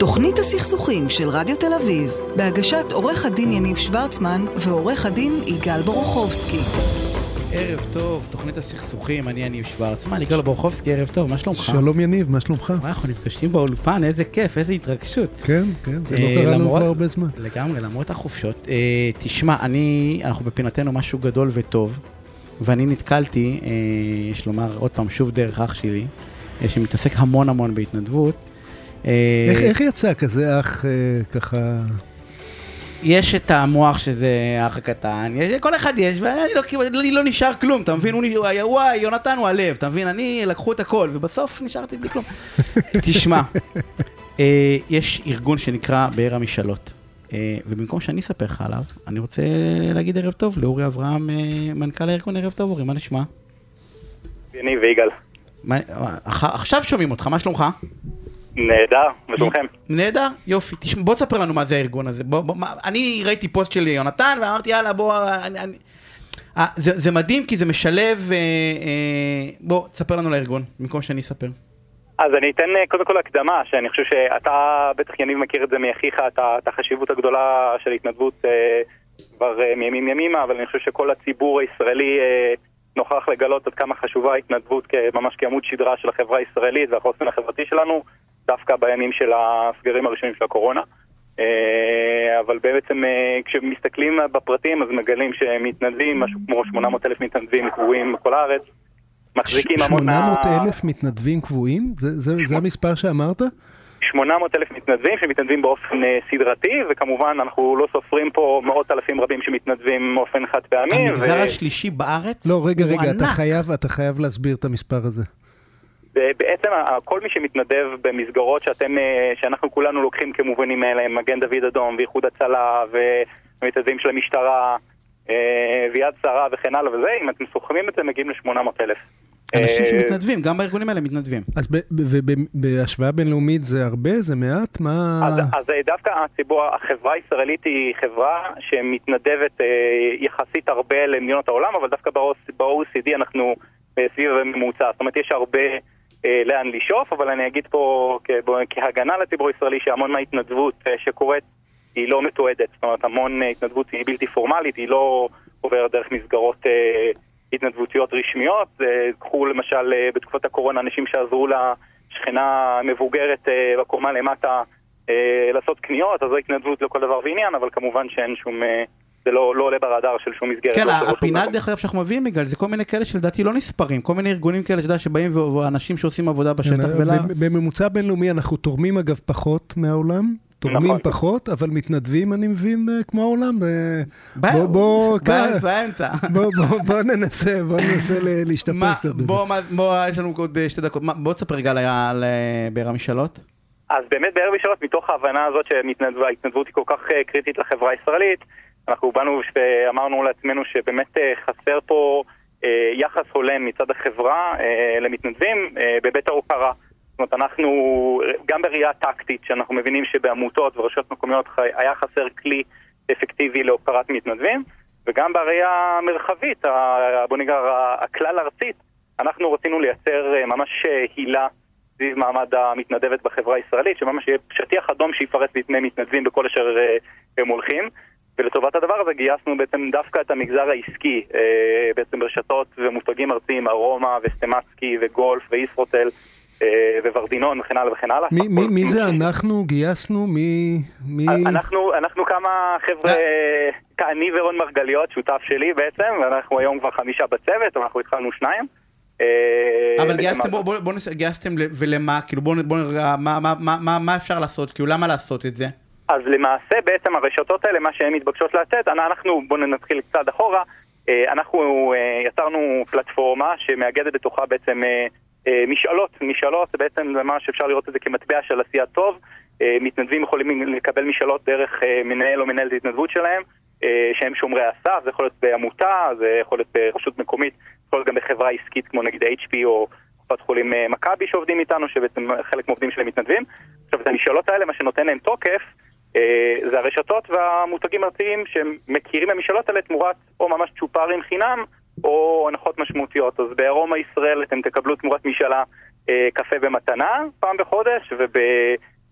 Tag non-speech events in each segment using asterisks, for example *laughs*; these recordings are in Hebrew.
תוכנית הסכסוכים של רדיו תל אביב, בהגשת עורך הדין יניב שוורצמן ועורך הדין יגאל בורוכובסקי. ערב טוב, תוכנית הסכסוכים, אני יניב שוורצמן, יגאל בורוכובסקי, ערב טוב, מה שלומך? שלום יניב, מה שלומך? מה, אנחנו נפגשים באולפן, איזה כיף, איזה התרגשות. כן, כן, זה לא אה, קרה לנו כבר הרבה זמן. לגמרי, למרות החופשות. אה, תשמע, אני, אנחנו בפינתנו משהו גדול וטוב, ואני נתקלתי, אה, יש לומר עוד פעם, שוב דרך אח שלי, שמתעסק המון המון בהתנדבות. אה, איך- איך יצא כזה אח אה, ככה... יש את המוח שזה האח הקטן, יש- כל אחד יש, ואני לא, כאילו, לי לא נשאר כלום, אתה מבין? הוא, הוא, וואי, יונתן הוא הלב, אתה מבין? אני, לקחו את הכל, ובסוף נשארתי בלי כלום. *laughs* תשמע, אה, יש ארגון שנקרא באר המשאלות, אה, ובמקום שאני אספר לך עליו, אני רוצה להגיד ערב טוב לאורי אברהם, אה, מנכ"ל הארגון, ערב טוב אורי, מה נשמע? יניב ויגאל. מה, אח- עכשיו שומעים אותך, מה שלומך? נהדר, ושלומכם? נהדר, יופי. תשמע, בוא תספר לנו מה זה הארגון הזה. בוא, בוא, מה, אני ראיתי פוסט של יונתן ואמרתי יאללה בוא, אני, אני... אה, זה, זה מדהים כי זה משלב, אה, אה, בוא תספר לנו על הארגון, במקום שאני אספר. אז אני אתן אה, קודם כל הקדמה, שאני חושב שאתה, בטח יניב מכיר את זה מאחיך, את החשיבות הגדולה של התנדבות אה, כבר אה, מימים ימימה, אבל אני חושב שכל הציבור הישראלי אה, נוכח לגלות עד כמה חשובה ההתנדבות ממש כעמוד שדרה של החברה הישראלית והחוסן החברתי שלנו, דווקא בימים של הסגרים הראשונים של הקורונה. אה, אבל בעצם אה, כשמסתכלים בפרטים אז מגלים שמתנדבים, משהו כמו 800 אלף מתנדבים קבועים בכל הארץ. מחזיקים המון מה... 800 אלף מתנדבים קבועים? זה- זה זה המספר שאמרת? 800 אלף מתנדבים שמתנדבים באופן אה, סדרתי, וכמובן אנחנו לא סופרים פה מאות אלפים רבים שמתנדבים באופן חד פעמי. המגזר ו- השלישי בארץ לא, רגע, הוא רגע, אתה. חייב, אתה חייב להסביר את המספר הזה. ובעצם ה- כל מי שמתנדב במסגרות שאתם, אה, שאנחנו כולנו לוקחים כמובנים מאליהם, מגן דוד אדום ואיחוד הצלה ומתנדבים של המשטרה אה, ויד שרה וכן הלאה וזה, אם אתם סוכמים את זה מגיעים ל-800 אלף. אנשים אה, שמתנדבים, גם בארגונים האלה מתנדבים. אז בהשוואה בינלאומית זה הרבה? זה מעט? מה... אז, אז אה, דווקא הציבור, החברה הישראלית היא חברה שמתנדבת אה, יחסית הרבה למדינות העולם, אבל דווקא ב-OECD אנחנו אה, סביב הממוצע. זאת אומרת, יש הרבה אה, לאן לשאוף, אבל אני אגיד פה כהגנה לציבור הישראלי שהמון מההתנדבות אה, שקורית היא לא מתועדת. זאת אומרת, המון אה, התנדבות היא בלתי פורמלית, היא לא עוברת דרך מסגרות אה, התנדבותיות רשמיות. אה, קחו למשל אה, בתקופת הקורונה אנשים שעזרו לשכנה מבוגרת אה, בקומה למטה אה, לעשות קניות, אז זו התנדבות לכל דבר ועניין, אבל כמובן שאין שום... זה לא, לא עולה ברדאר של שום מסגרת. כן, לא הפינה. דרך אגב שאנחנו מביאים בגלל זה כל מיני כאלה שלדעתי לא נספרים, כל מיני ארגונים כאלה, יודע, שבאים ואנשים שעושים עבודה בשטח כן, ולה... ב- בממוצע בינלאומי אנחנו תורמים אגב פחות מהעולם. תורמים נכון. פחות, אבל מתנדבים, אני מבין, אה, כמו העולם. בוא, בוא, באמצע, כאן. באמצע. בוא, בוא, בוא ננסה, בוא ננסה ל- להשתפר קצת בזה. בוא, בוא, יש לנו עוד אה, שתי דקות, בוא תספר רגע על- אה, באר המשאלות. אז באמת בערב ישרות, מתוך ההבנה הזאת שההתנדבות היא כל כך קריטית לחברה הישראלית, אנחנו באנו ואמרנו לעצמנו שבאמת אה, חסר פה אה, יחס הולם מצד החברה אה, למתנדבים בהיבט ההוקרה. זאת אומרת, אנחנו, גם בראייה טקטית, שאנחנו מבינים שבעמותות ורשויות מקומיות היה חסר כלי אפקטיבי להוקרת מתנדבים, וגם בראייה המרחבית, בוא נגיד הכלל ארצית, אנחנו רצינו לייצר ממש הילה סביב מעמד המתנדבת בחברה הישראלית, שממש יהיה שטיח אדום שיפרס בפני מתנדבים בכל אשר הם הולכים. ולטובת הדבר הזה גייסנו בעצם דווקא את המגזר העסקי, אה, בעצם רשתות ומותגים ארציים, ארומה וסטמצקי וגולף וישרוטל אה, וורדינון וכן הלאה וכן הלאה. מי- מי- מי זה אנחנו? גייסנו? מי... מי... אנחנו, אנחנו כמה חבר'ה, אני ורון מרגליות, שותף שלי בעצם, ואנחנו היום כבר חמישה בצוות, אבל אנחנו התחלנו שניים. אה, אבל גייסתם, בוא, בוא, בוא נס... גייסתם ולמה, כאילו בוא, נ- בוא נראה, מה, מה, מה, מה, מה אפשר לעשות, כאילו למה לעשות את זה? אז למעשה בעצם הרשתות האלה, מה שהן מתבקשות לתת, אנחנו, בואו נתחיל קצת אחורה, אה, אנחנו אה, יצרנו פלטפורמה שמאגדת בתוכה בעצם אה, משאלות, משאלות בעצם זה מה שאפשר לראות את זה כמטבע של עשייה טוב, מתנדבים יכולים לקבל משאלות דרך מנהל או מנהלת התנדבות שלהם, שהם שומרי הסף, זה יכול להיות בעמותה, זה יכול להיות ברשות מקומית, זה יכול להיות גם בחברה עסקית כמו נגיד HP או קופת חולים מכבי שעובדים איתנו, שבעצם חלק מהעובדים שלהם מתנדבים. עכשיו את המשאלות האלה, מה שנותן להם תוקף, זה הרשתות והמותגים ארציים שמכירים במשאלות האלה תמורת או ממש צ'ופרים חינם או הנחות משמעותיות. אז בארומה ישראל אתם תקבלו תמורת משאלה אה, קפה במתנה פעם בחודש,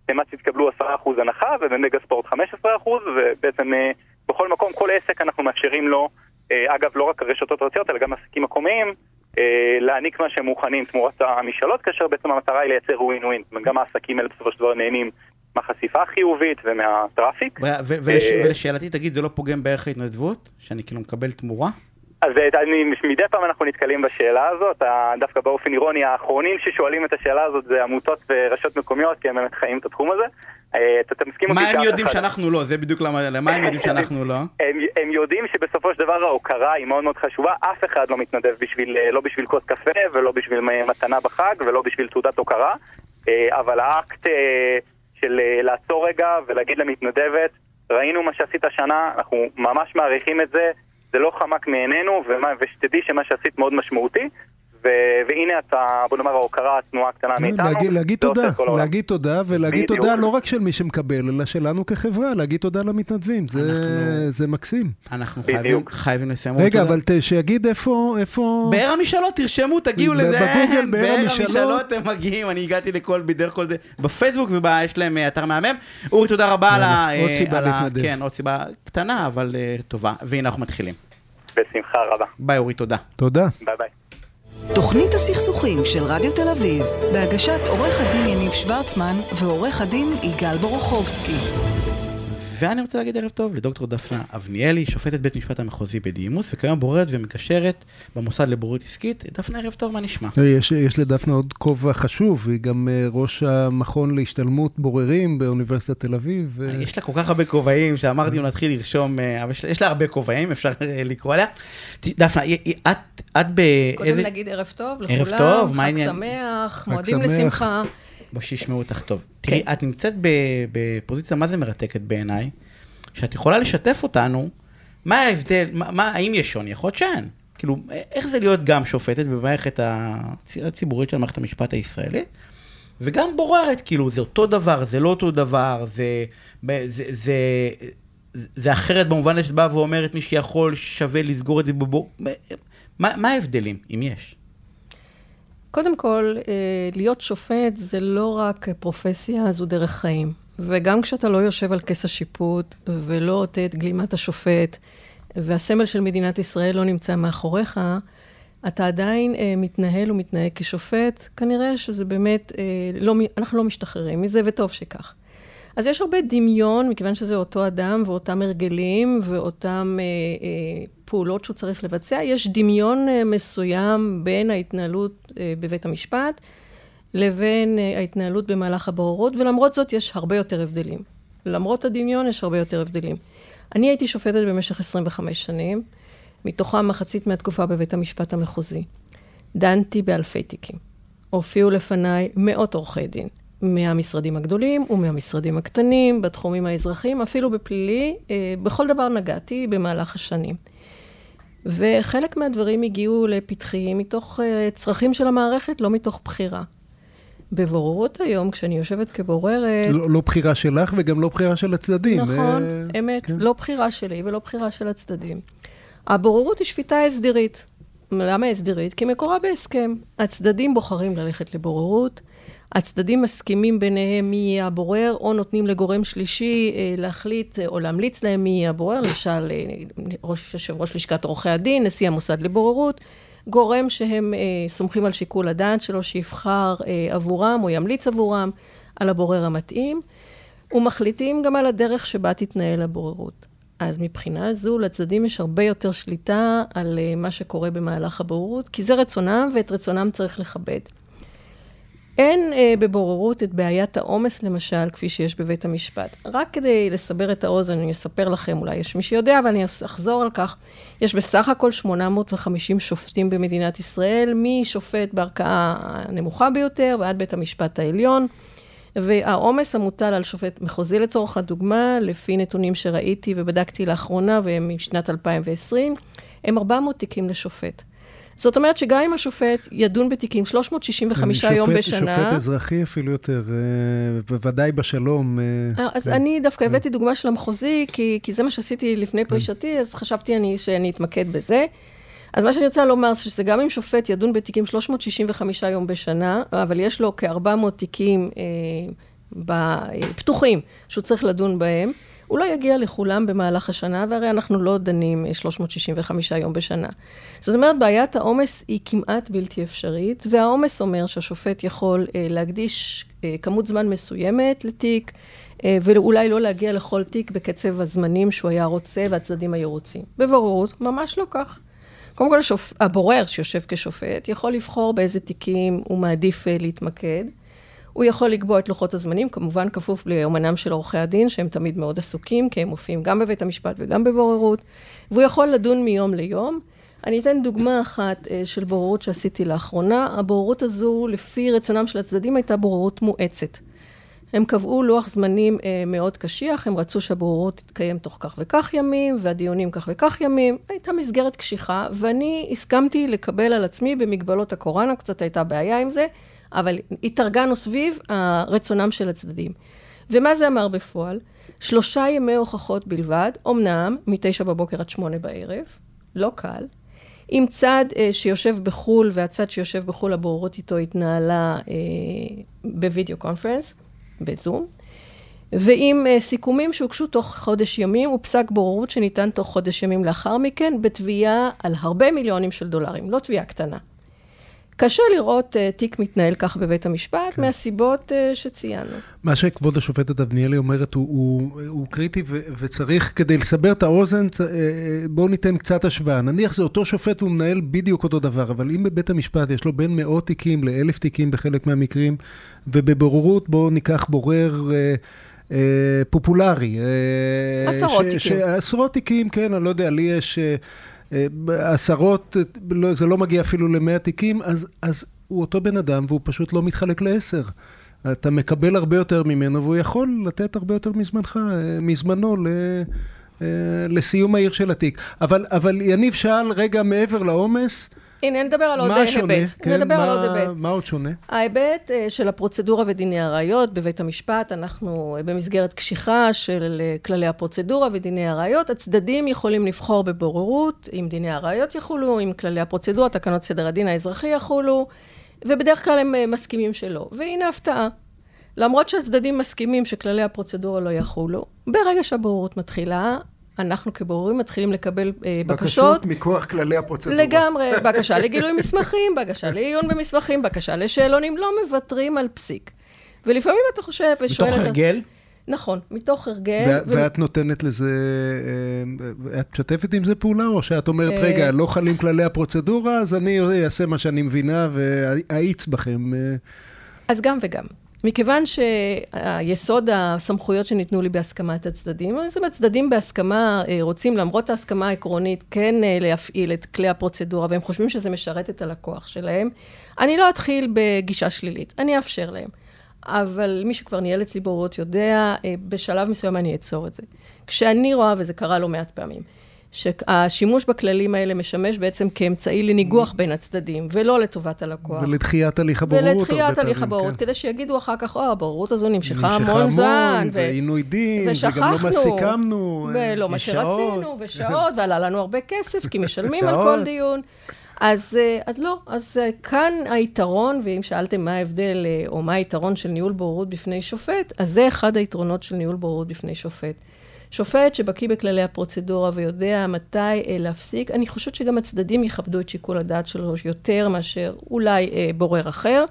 במאציס תקבלו 10% הנחה ובמגה ספורט 15% ובעצם אה, בכל מקום, כל עסק אנחנו מאפשרים לו, אה, אגב לא רק רשתות ארציות אלא גם עסקים מקומיים, אה, להעניק מה שהם מוכנים תמורת המשאלות, כאשר בעצם המטרה היא לייצר ווין ווין, גם העסקים האלה בסופו של דבר נהנים מהחשיפה החיובית ומהטראפיק. ולשאלתי, תגיד, זה לא פוגם בערך ההתנדבות? שאני כאילו מקבל תמורה? אז אני, מדי פעם אנחנו נתקלים בשאלה הזאת, דווקא באופן אירוני, האחרונים ששואלים את השאלה הזאת זה עמותות ורשויות מקומיות, כי הם באמת חיים את התחום הזה. אה, אתה מסכים אותי מה הם יודעים שאנחנו לא? זה בדיוק למה, למה הם יודעים שאנחנו לא? *laughs* הם, יודעים שבסופו של דבר ההוקרה היא מאוד מאוד חשובה, אף אחד לא מתנדב בשביל, אה, לא בשביל כוס קפה ולא בשביל מתנה בחג ולא בשביל תעודת הוקרה, אה, אבל האקט של לעצור רגע ולהגיד למתנדבת, ראינו מה שעשית השנה, אנחנו ממש מעריכים את זה, זה לא חמק מעינינו, ושתדעי שמה שעשית מאוד משמעותי, והנה אתה, בוא נאמר, ההוקרה התנועה הקטנה לא, מאיתנו. להגיד, להגיד תודה, להגיד תודה, ולהגיד בדיוק. תודה לא רק של מי שמקבל, אלא שלנו כחברה, להגיד תודה למתנדבים, זה, אנחנו, זה מקסים. אנחנו חייבים, חייבים לסיים. רגע, אבל ת, שיגיד איפה, איפה... באר המשאלות, תרשמו, תגיעו לזה. בגוגל, באר המשאלות. באר המשאלות הם מגיעים, אני הגעתי לכל, בדרך כלל, בפייסבוק, ויש להם אה, אתר מהמם. אורי, תודה רבה על ה... עוד סיבה להתנדב. כן, עוד סיבה קטנה, אבל אה, טובה. והנה אנחנו מתחילים. בשמחה רבה. ביי, אורי, תודה. תודה. ביי ביי. תוכנית הסכסוכים של רדיו תל אביב, בהגשת עורך הדין יניב שוורצמן ועורך הדין יגאל בורוכובסקי. ואני רוצה להגיד ערב טוב לדוקטור דפנה אבניאלי, שופטת בית משפט המחוזי בדימוס, וכיום בוררת ומקשרת במוסד לבוררות עסקית. דפנה, ערב טוב, מה נשמע? יש, יש לדפנה עוד כובע חשוב, היא גם אה, ראש המכון להשתלמות בוררים באוניברסיטת תל אביב. יש לה כל כך הרבה כובעים, שאמרתי אם נתחיל לרשום, אה, אבל יש לה הרבה כובעים, אפשר אה, לקרוא עליה. דפנה, את, את באיזה... קודם נגיד ערב טוב לכולם, ערב טוב, חג שמח, מועדים לשמחה. בוא שישמעו אותך טוב. תראי, כן. את נמצאת בפוזיציה מה זה מרתקת בעיניי, שאת יכולה לשתף אותנו, מה ההבדל, מה, מה, האם יש שוני? יכול להיות שאין. כאילו, איך זה להיות גם שופטת במערכת הציבורית של מערכת המשפט הישראלית, וגם בוררת, כאילו, זה אותו דבר, זה לא אותו דבר, זה, זה, זה, זה, זה אחרת במובן שאת באה ואומרת מי שיכול שווה לסגור את זה בבור... מה, מה ההבדלים, אם יש? קודם כל, אה, להיות שופט זה לא רק פרופסיה, זו דרך חיים. וגם כשאתה לא יושב על כס השיפוט ולא עוטה את גלימת השופט, והסמל של מדינת ישראל לא נמצא מאחוריך, אתה עדיין אה, מתנהל ומתנהג כשופט, כנראה שזה באמת, אה, לא, אנחנו לא משתחררים מזה, וטוב שכך. אז יש הרבה דמיון, מכיוון שזה אותו אדם ואותם הרגלים ואותם אה, אה, פעולות שהוא צריך לבצע, יש דמיון אה, מסוים בין ההתנהלות אה, בבית המשפט לבין אה, ההתנהלות במהלך הבוררות, ולמרות זאת יש הרבה יותר הבדלים. למרות הדמיון יש הרבה יותר הבדלים. אני הייתי שופטת במשך 25 שנים, מתוכם מחצית מהתקופה בבית המשפט המחוזי. דנתי באלפי תיקים. הופיעו לפניי מאות עורכי דין. מהמשרדים הגדולים ומהמשרדים הקטנים, בתחומים האזרחיים, אפילו בפלילי, אה, בכל דבר נגעתי במהלך השנים. וחלק מהדברים הגיעו לפתחי מתוך אה, צרכים של המערכת, לא מתוך בחירה. בבוררות היום, כשאני יושבת כבוררת... לא, לא בחירה שלך וגם לא בחירה של הצדדים. נכון, אה, אמת. כן. לא בחירה שלי ולא בחירה של הצדדים. הבוררות היא שפיטה הסדרית. למה הסדרית? כי מקורה בהסכם. הצדדים בוחרים ללכת לבוררות. הצדדים מסכימים ביניהם מי יהיה הבורר, או נותנים לגורם שלישי אה, להחליט אה, או להמליץ להם מי יהיה הבורר, למשל אה, ראש יושב ראש לשכת עורכי הדין, נשיא המוסד לבוררות, גורם שהם סומכים על שיקול הדעת שלו, שיבחר עבורם או ימליץ עבורם על הבורר המתאים, ומחליטים גם על הדרך שבה תתנהל הבוררות. אז מבחינה זו, לצדדים יש הרבה יותר שליטה על מה שקורה במהלך הבוררות, כי זה רצונם, ואת רצונם צריך לכבד. אין אה, בבוררות את בעיית העומס, למשל, כפי שיש בבית המשפט. רק כדי לסבר את האוזן, אני אספר לכם, אולי יש מי שיודע, אבל אני אחזור על כך. יש בסך הכל 850 שופטים במדינת ישראל, משופט בערכאה הנמוכה ביותר ועד בית המשפט העליון. והעומס המוטל על שופט מחוזי לצורך הדוגמה, לפי נתונים שראיתי ובדקתי לאחרונה, והם משנת 2020, הם 400 תיקים לשופט. זאת אומרת שגם אם השופט ידון בתיקים 365 שופט, יום בשנה... שופט אזרחי אפילו יותר, אה, בוודאי בשלום. אה, אז כן. אני דווקא כן. הבאתי דוגמה של המחוזי, כי, כי זה מה שעשיתי לפני כן. פרישתי, אז חשבתי אני, שאני אתמקד בזה. אז מה שאני רוצה לומר, שזה גם אם שופט ידון בתיקים 365 יום בשנה, אבל יש לו כ-400 תיקים אה, פתוחים, שהוא צריך לדון בהם, הוא לא יגיע לכולם במהלך השנה, והרי אנחנו לא דנים 365 יום בשנה. זאת אומרת, בעיית העומס היא כמעט בלתי אפשרית, והעומס אומר שהשופט יכול אה, להקדיש אה, כמות זמן מסוימת לתיק, אה, ואולי לא להגיע לכל תיק בקצב הזמנים שהוא היה רוצה והצדדים היו רוצים. בבוררות, ממש לא כך. קודם כל, השופ... הבורר שיושב כשופט יכול לבחור באיזה תיקים הוא מעדיף אה, להתמקד. הוא יכול לקבוע את לוחות הזמנים, כמובן כפוף ליומנם של עורכי הדין, שהם תמיד מאוד עסוקים, כי הם מופיעים גם בבית המשפט וגם בבוררות, והוא יכול לדון מיום ליום. אני אתן דוגמה אחת אה, של בוררות שעשיתי לאחרונה. הבוררות הזו, לפי רצונם של הצדדים, הייתה בוררות מואצת. הם קבעו לוח זמנים אה, מאוד קשיח, הם רצו שהבוררות תתקיים תוך כך וכך ימים, והדיונים כך וכך ימים. הייתה מסגרת קשיחה, ואני הסכמתי לקבל על עצמי במגבלות הקורונה, קצת הייתה בעיה עם זה, אבל התארגנו סביב רצונם של הצדדים. ומה זה אמר בפועל? שלושה ימי הוכחות בלבד, אמנם מתשע בבוקר עד שמונה בערב, לא קל, עם צד אה, שיושב בחו"ל, והצד שיושב בחו"ל, הבוררות איתו התנהלה אה, בווידאו קונפרנס, בזום, ועם אה, סיכומים שהוגשו תוך חודש ימים, ופסק בוררות שניתן תוך חודש ימים לאחר מכן, בתביעה על הרבה מיליונים של דולרים, לא תביעה קטנה. קשה לראות uh, תיק מתנהל כך בבית המשפט, כן. מהסיבות uh, שציינו. מה שכבוד השופטת אבניאלי אומרת הוא, הוא, הוא קריטי ו, וצריך, כדי לסבר את האוזן, צ, uh, בואו ניתן קצת השוואה. נניח זה אותו שופט והוא מנהל בדיוק אותו דבר, אבל אם בבית המשפט יש לו בין מאות תיקים לאלף תיקים בחלק מהמקרים, ובבוררות בואו ניקח בורר... Uh, פופולרי. עשרות תיקים. עשרות תיקים, כן, אני לא יודע, לי יש עשרות, לא, זה לא מגיע אפילו למאה תיקים, אז, אז הוא אותו בן אדם והוא פשוט לא מתחלק לעשר. אתה מקבל הרבה יותר ממנו והוא יכול לתת הרבה יותר מזמנך, מזמנו ל... אה, לסיום העיר של התיק. אבל, אבל יניב שאל רגע מעבר לעומס, הנה, נדבר על עוד היבט. כן, נדבר מה, על עוד היבט. מה עוד שונה? ההיבט אה, של הפרוצדורה ודיני הראיות בבית המשפט, אנחנו אה, במסגרת קשיחה של אה, כללי הפרוצדורה ודיני הראיות, הצדדים יכולים לבחור בבוררות, אם דיני הראיות יחולו, אם כללי הפרוצדורה, תקנות סדר הדין האזרחי יחולו, ובדרך כלל הם מסכימים שלא. והנה הפתעה. למרות שהצדדים מסכימים שכללי הפרוצדורה לא יחולו, ברגע שהבוררות מתחילה, אנחנו כבוררים מתחילים לקבל אה, בקשות. בקשות מכוח כללי הפרוצדורה. לגמרי, בקשה לגילוי מסמכים, בקשה לעיון במסמכים, בקשה לשאלונים, לא מוותרים על פסיק. ולפעמים אתה חושב ושואל... מתוך הרגל? נכון, מתוך הרגל. ואת, ו... ואת נותנת לזה, אה, את משתפת עם זה פעולה, או שאת אומרת, אה, רגע, לא חלים כללי הפרוצדורה, אז אני אעשה מה שאני מבינה ואאיץ בכם. אה. אז גם וגם. מכיוון שהיסוד הסמכויות שניתנו לי בהסכמת הצדדים, אז אם הצדדים בהסכמה אה, רוצים, למרות ההסכמה העקרונית, כן אה, להפעיל את כלי הפרוצדורה, והם חושבים שזה משרת את הלקוח שלהם, אני לא אתחיל בגישה שלילית, אני אאפשר להם. אבל מי שכבר ניהל אצלי בורות יודע, אה, בשלב מסוים אני אעצור את זה. כשאני רואה, וזה קרה לא מעט פעמים, שהשימוש בכללים האלה משמש בעצם כאמצעי לניגוח בין הצדדים, ולא לטובת הלקוח. ולדחיית הליך הבוררות. ולדחיית הליך הבוררות, כן. כדי שיגידו אחר כך, או, הבוררות הזו נמשכה המון זמן. ועינוי דין, וגם לא מה סיכמנו. ולא מה שרצינו, ושעות, ועלה לנו הרבה כסף, כי משלמים על כל דיון. אז, אה, אז לא, אז אה, כאן היתרון, ואם שאלתם מה ההבדל, אה, או מה היתרון של ניהול בוררות בפני שופט, אז זה אחד היתרונות של ניהול בוררות בפני שופט. שופט שבקיא בכללי הפרוצדורה ויודע מתי אה, להפסיק, אני חושבת שגם הצדדים יכבדו את שיקול הדעת שלו יותר מאשר אולי אה, בורר אחר.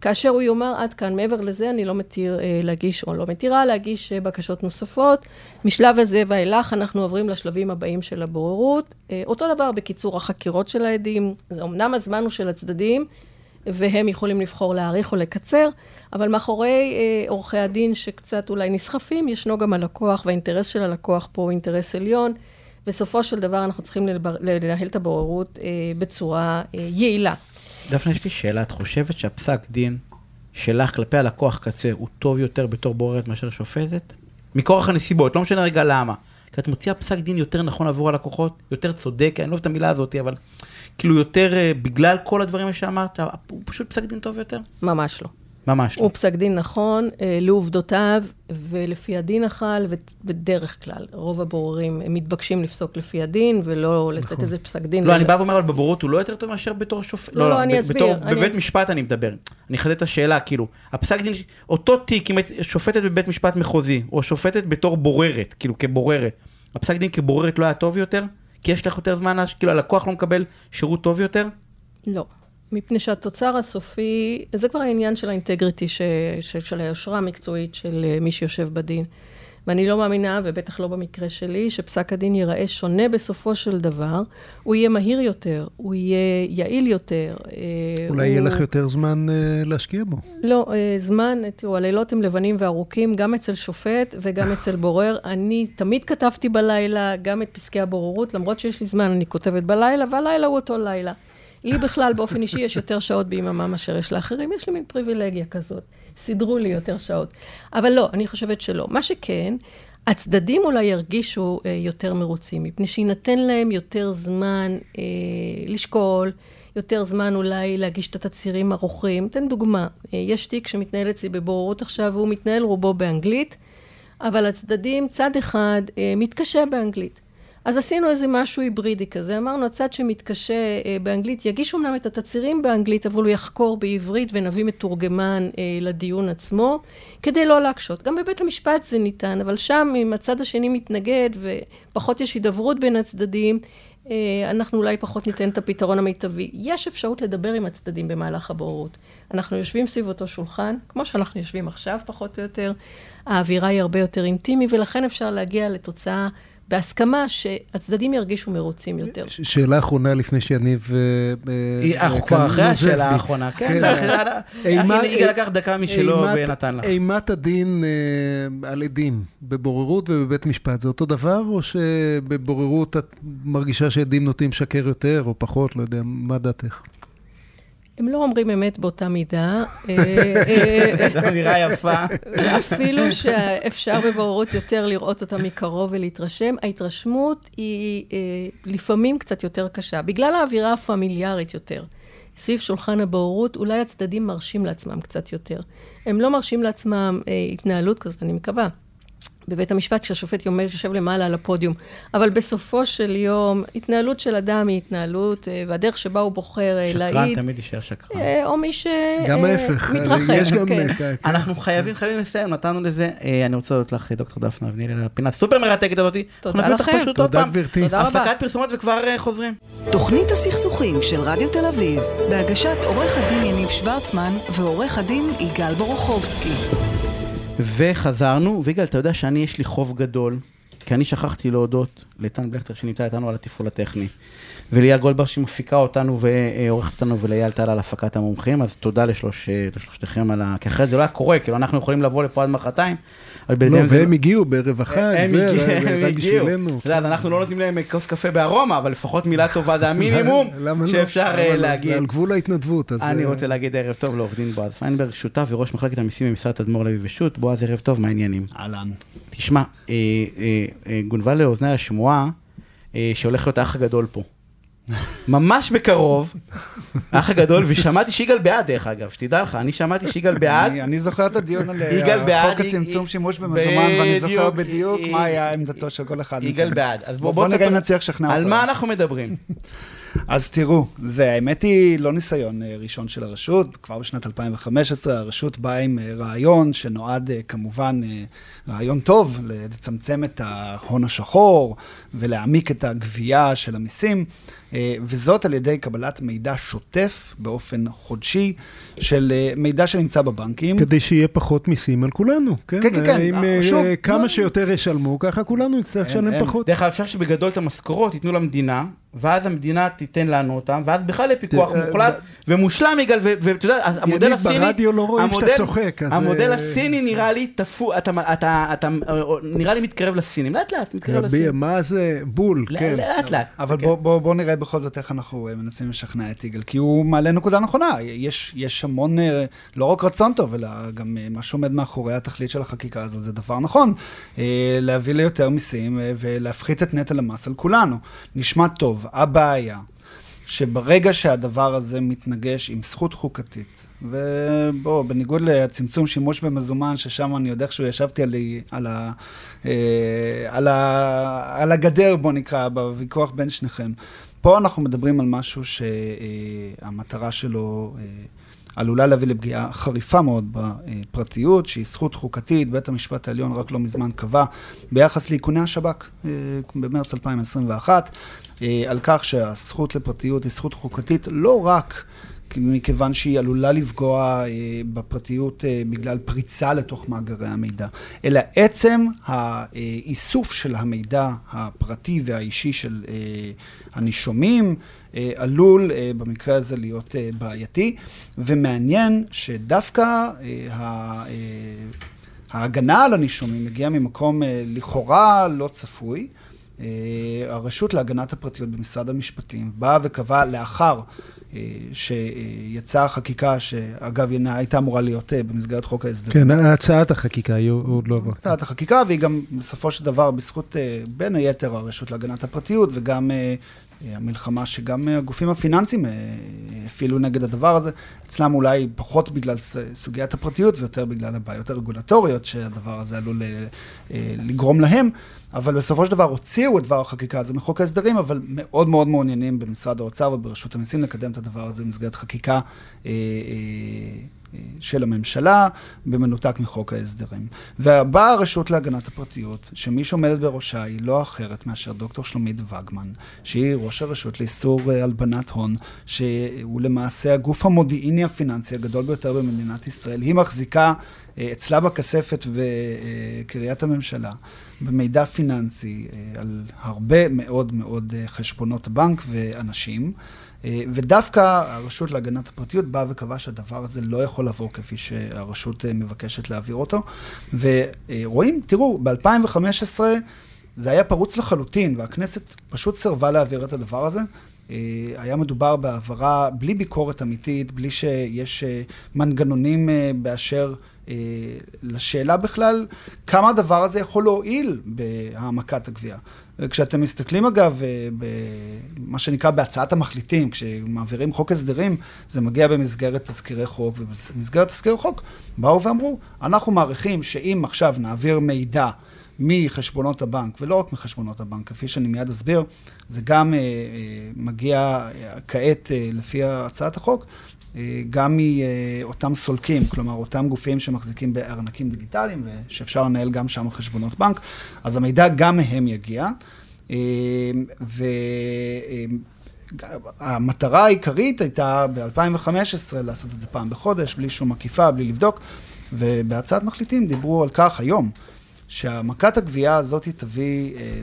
כאשר הוא יאמר עד כאן, מעבר לזה אני לא מתיר אה, להגיש או לא מתירה להגיש אה, בקשות נוספות. משלב הזה ואילך אנחנו עוברים לשלבים הבאים של הבוררות. אה, אותו דבר בקיצור החקירות של העדים, זה אמנם הזמן הוא של הצדדים, והם יכולים לבחור להאריך או לקצר, אבל מאחורי אה, עורכי הדין שקצת אולי נסחפים, ישנו גם הלקוח, והאינטרס של הלקוח פה הוא אינטרס עליון. בסופו של דבר אנחנו צריכים לבר... לנהל את הבוררות אה, בצורה אה, יעילה. דפנה, יש לי שאלה, את חושבת שהפסק דין שלך כלפי הלקוח קצה הוא טוב יותר בתור בוררת מאשר שופטת? מכורח הנסיבות, לא משנה רגע למה. כי את מוציאה פסק דין יותר נכון עבור הלקוחות, יותר צודק, אני לא אוהב את המילה הזאת, אבל כאילו יותר, אה, בגלל כל הדברים שאמרת, הוא פשוט פסק דין טוב יותר? ממש לא. ממש לא. הוא פסק דין נכון אה, לעובדותיו ולפי הדין החל, ובדרך כלל, רוב הבוררים מתבקשים לפסוק לפי הדין, ולא לתת נכון. איזה פסק דין. לא, אני בא ואומר, אבל בבוררות הוא לא יותר טוב מאשר בתור שופט. לא, לא, לא אני אסביר. בבית משפט אני מדבר. אני אחדד את השאלה, כאילו, הפסק דין, אותו תיק, אם שופטת בבית משפט מחוזי, או שופטת בתור בוררת, כאילו כבוררת, הפסק דין כבוררת לא היה טוב יותר? כי יש לך יותר זמן, כאילו הלקוח לא מקבל שירות טוב יותר? לא. מפני שהתוצר הסופי, זה כבר העניין של האינטגריטי, ש, של, של היושרה המקצועית של אה, מי שיושב בדין. ואני לא מאמינה, ובטח לא במקרה שלי, שפסק הדין ייראה שונה בסופו של דבר. הוא יהיה מהיר יותר, הוא יהיה יעיל יותר. אה, אולי הוא... יהיה לך יותר זמן uh, להשקיע בו. לא, uh, זמן, תראו, הלילות הם לבנים וארוכים, גם אצל שופט וגם אצל בורר. אני תמיד כתבתי בלילה גם את פסקי הבוררות, למרות שיש לי זמן, אני כותבת בלילה, והלילה הוא אותו לילה. לי בכלל, באופן אישי, יש יותר שעות ביממה מאשר יש לאחרים, יש לי מין פריבילגיה כזאת. סידרו לי יותר שעות. אבל לא, אני חושבת שלא. מה שכן, הצדדים אולי ירגישו אה, יותר מרוצים, מפני שיינתן להם יותר זמן אה, לשקול, יותר זמן אולי להגיש את התצהירים ערוכים. אתן דוגמה, אה, יש תיק שמתנהל אצלי בבוררות עכשיו, והוא מתנהל רובו באנגלית, אבל הצדדים, צד אחד אה, מתקשה באנגלית. אז עשינו איזה משהו היברידי כזה, אמרנו, הצד שמתקשה אה, באנגלית יגיש אמנם את התצהירים באנגלית, אבל הוא יחקור בעברית ונביא מתורגמן אה, לדיון עצמו, כדי לא להקשות. גם בבית המשפט זה ניתן, אבל שם, אם הצד השני מתנגד ופחות יש הידברות בין הצדדים, אה, אנחנו אולי פחות ניתן את הפתרון המיטבי. יש אפשרות לדבר עם הצדדים במהלך הבוררות. אנחנו יושבים סביב אותו שולחן, כמו שאנחנו יושבים עכשיו, פחות או יותר. האווירה היא הרבה יותר אינטימי, ולכן אפשר להגיע לתוצאה בהסכמה שהצדדים ירגישו מרוצים יותר. שאלה אחרונה לפני שיניב... אה, אה, אנחנו כבר אחרי השאלה האחרונה, כן. הנה, יגאל לקח דקה משלו ונתן לך. אימת הדין אה, על עדים בבוררות ובבית משפט, זה אותו דבר, או שבבוררות את מרגישה שעדים נוטים לשקר יותר או פחות? לא יודע, מה דעתך? הם לא אומרים אמת באותה מידה. אמירה יפה. אפילו שאפשר בבוררות יותר לראות אותה מקרוב ולהתרשם, ההתרשמות היא אה, לפעמים קצת יותר קשה, בגלל האווירה הפמיליארית יותר. סביב שולחן הבוררות, אולי הצדדים מרשים לעצמם קצת יותר. הם לא מרשים לעצמם אה, התנהלות כזאת, אני מקווה. בבית המשפט, כשהשופט יומל יושב למעלה על הפודיום. אבל בסופו של יום, התנהלות של אדם היא התנהלות, אה, והדרך שבה הוא בוחר אה, להעיד... שקרן תמיד יישאר שקרן. אה, או מי שמתרחב. גם ההפך. יש גם... כן. כן. אנחנו חייבים, חייבים לסיים, נתנו לזה. אני רוצה להודות לך, דוקטור דפנה אבניאל, על הפינה הסופר מרתקת הזאת. תודה לכם. תודה, גברתי. תודה רבה. הפסקת פרסומות וכבר חוזרים. תוכנית הסכסוכים של רדיו תל אביב, בהגשת עורך הדין יניב שוורצמן ועורך הדין יגאל בורוכובסקי. וחזרנו, ויגאל, אתה יודע שאני, יש לי חוב גדול, כי אני שכחתי להודות לאיתן בלכטר שנמצא איתנו על התפעול הטכני, וליה גולדבר שמפיקה אותנו ועורכת אותנו, ולאייל טל על הפקת המומחים, אז תודה לשלוש, לשלושתכם על ה... כי אחרת זה לא היה קורה, כאילו אנחנו יכולים לבוא לפה עד מחרתיים. לא, והם הגיעו בערב החג, זה רק בשבילנו. אתה יודע, אנחנו לא נותנים להם כוס קפה בארומה, אבל לפחות מילה טובה זה המינימום *laughs* שאפשר להגיד. על גבול ההתנדבות. אני רוצה להגיד ערב טוב לעורך דין בועז פיינברג, שותף וראש מחלקת המיסים במשרד תדמור לוי ושות'. בועז, ערב טוב, מה העניינים? אהלן. תשמע, גונבה לאוזני השמועה שהולך להיות האח הגדול פה. ממש בקרוב, האח הגדול, ושמעתי שיגאל בעד דרך אגב, שתדע לך, אני שמעתי שיגאל בעד. אני זוכר את הדיון על אה, חוק הצמצום שימוש במזומן, ואני זוכר בדיוק מה היה עמדתו של כל אחד. יגאל בעד. אז בואו נראה אם נצליח לשכנע אותו. על מה אנחנו מדברים? *laughs* אז תראו, זה האמת היא לא ניסיון אה, ראשון של הרשות, כבר בשנת 2015 הרשות באה עם אה, רעיון שנועד כמובן, רעיון טוב, לצמצם את ההון השחור ולהעמיק את הגבייה של המיסים. אה, וזאת על ידי קבלת מידע שוטף באופן חודשי של אה, מידע שנמצא בבנקים. כדי שיהיה פחות מיסים על כולנו, כן? כן, כן, כן. אם אה, שוב, כמה לא... שיותר ישלמו, ככה כולנו נצטרך לשלם פחות. דרך אגב, אפשר שבגדול את המשכורות ייתנו למדינה, ואז המדינה תיתן לנו אותם, ואז בכלל יהיה פיקוח מוחלט ומושלם, יגאל, ואתה יודע, המודל הסיני... יניב, ברדיו לא רואים שאתה צוחק, אז... המודל הסיני נראה לי תפו... אתה נראה לי מתקרב לסינים, לאט לאט מתקרב לסינים. מה זה? בול, כן. לאט לאט. אבל בואו נראה בכל זאת איך אנחנו מנסים לשכנע את יגאל, כי הוא מעלה נקודה נכונה. יש המון, לא רק רצון טוב, אלא גם מה שעומד מאחורי התכלית של החקיקה הזאת, זה דבר נכון. להביא ליותר מיסים ולהפחית את נטל המס על כולנו. נשמע טוב. הבעיה, שברגע שהדבר הזה מתנגש עם זכות חוקתית, ובואו, בניגוד לצמצום שימוש במזומן, ששם אני יודע איכשהו ישבתי על, על, ה, אה, על, ה, על הגדר, בואו נקרא, בוויכוח בין שניכם. פה אנחנו מדברים על משהו שהמטרה שלו אה, עלולה להביא לפגיעה חריפה מאוד בפרטיות, שהיא זכות חוקתית, בית המשפט העליון רק לא מזמן קבע ביחס לאיכוני השב"כ אה, במרץ 2021, על כך שהזכות לפרטיות היא זכות חוקתית לא רק מכיוון שהיא עלולה לפגוע אה, בפרטיות אה, בגלל פריצה לתוך מאגרי המידע, אלא עצם האיסוף של המידע הפרטי והאישי של אה, הנישומים עלול במקרה הזה להיות בעייתי, ומעניין שדווקא ההגנה על הנישומים מגיעה ממקום לכאורה לא צפוי. הרשות להגנת הפרטיות במשרד המשפטים באה וקבעה לאחר אה, שיצאה חקיקה, שאגב הייתה אמורה להיות אה, במסגרת חוק ההסדרים. כן, הצעת החקיקה היא עוד לא עברה. הצעת החקיקה, והיא גם בסופו של דבר, בזכות אה, בין היתר הרשות להגנת הפרטיות, וגם המלחמה שגם הגופים הפיננסיים הפעילו נגד הדבר הזה, אצלם אולי פחות בגלל סוגיית הפרטיות ויותר בגלל הבעיות הרגולטוריות שהדבר הזה עלול לגרום להם. אבל בסופו של דבר הוציאו את דבר החקיקה הזה מחוק ההסדרים, אבל מאוד מאוד מעוניינים במשרד האוצר וברשות המיסים לקדם את הדבר הזה במסגרת חקיקה אה, אה, אה, של הממשלה, במנותק מחוק ההסדרים. ובאה הרשות להגנת הפרטיות, שמי שעומדת בראשה היא לא אחרת מאשר דוקטור שלומית וגמן, שהיא ראש הרשות לאיסור אה, הלבנת הון, שהוא למעשה הגוף המודיעיני הפיננסי הגדול ביותר במדינת ישראל. היא מחזיקה אה, אצלה בכספת בקריית הממשלה. במידע פיננסי אה, על הרבה מאוד מאוד אה, חשבונות בנק ואנשים. אה, ודווקא הרשות להגנת הפרטיות באה וקבעה שהדבר הזה לא יכול לעבור כפי שהרשות מבקשת להעביר אותו. ורואים, תראו, ב-2015 זה היה פרוץ לחלוטין, והכנסת פשוט סירבה להעביר את הדבר הזה. היה מדובר בהעברה בלי ביקורת אמיתית, בלי שיש מנגנונים באשר לשאלה בכלל, כמה הדבר הזה יכול להועיל בהעמקת הגבייה. כשאתם מסתכלים אגב, אה, במה שנקרא בהצעת המחליטים, כשמעבירים חוק הסדרים, זה מגיע במסגרת תזכירי חוק, ובמסגרת תזכירי חוק באו ואמרו, אנחנו מעריכים שאם עכשיו נעביר מידע מחשבונות הבנק, ולא רק מחשבונות הבנק, כפי שאני מיד אסביר, זה גם אה, מגיע כעת לפי הצעת החוק, אה, גם מאותם סולקים, כלומר אותם גופים שמחזיקים בארנקים דיגיטליים ושאפשר לנהל גם שם חשבונות בנק, אז המידע גם מהם יגיע. אה, והמטרה העיקרית הייתה ב-2015 לעשות את זה פעם בחודש, בלי שום עקיפה, בלי לבדוק, ובהצעת מחליטים דיברו על כך היום. שהמכת הגבייה הזאת תביא אה,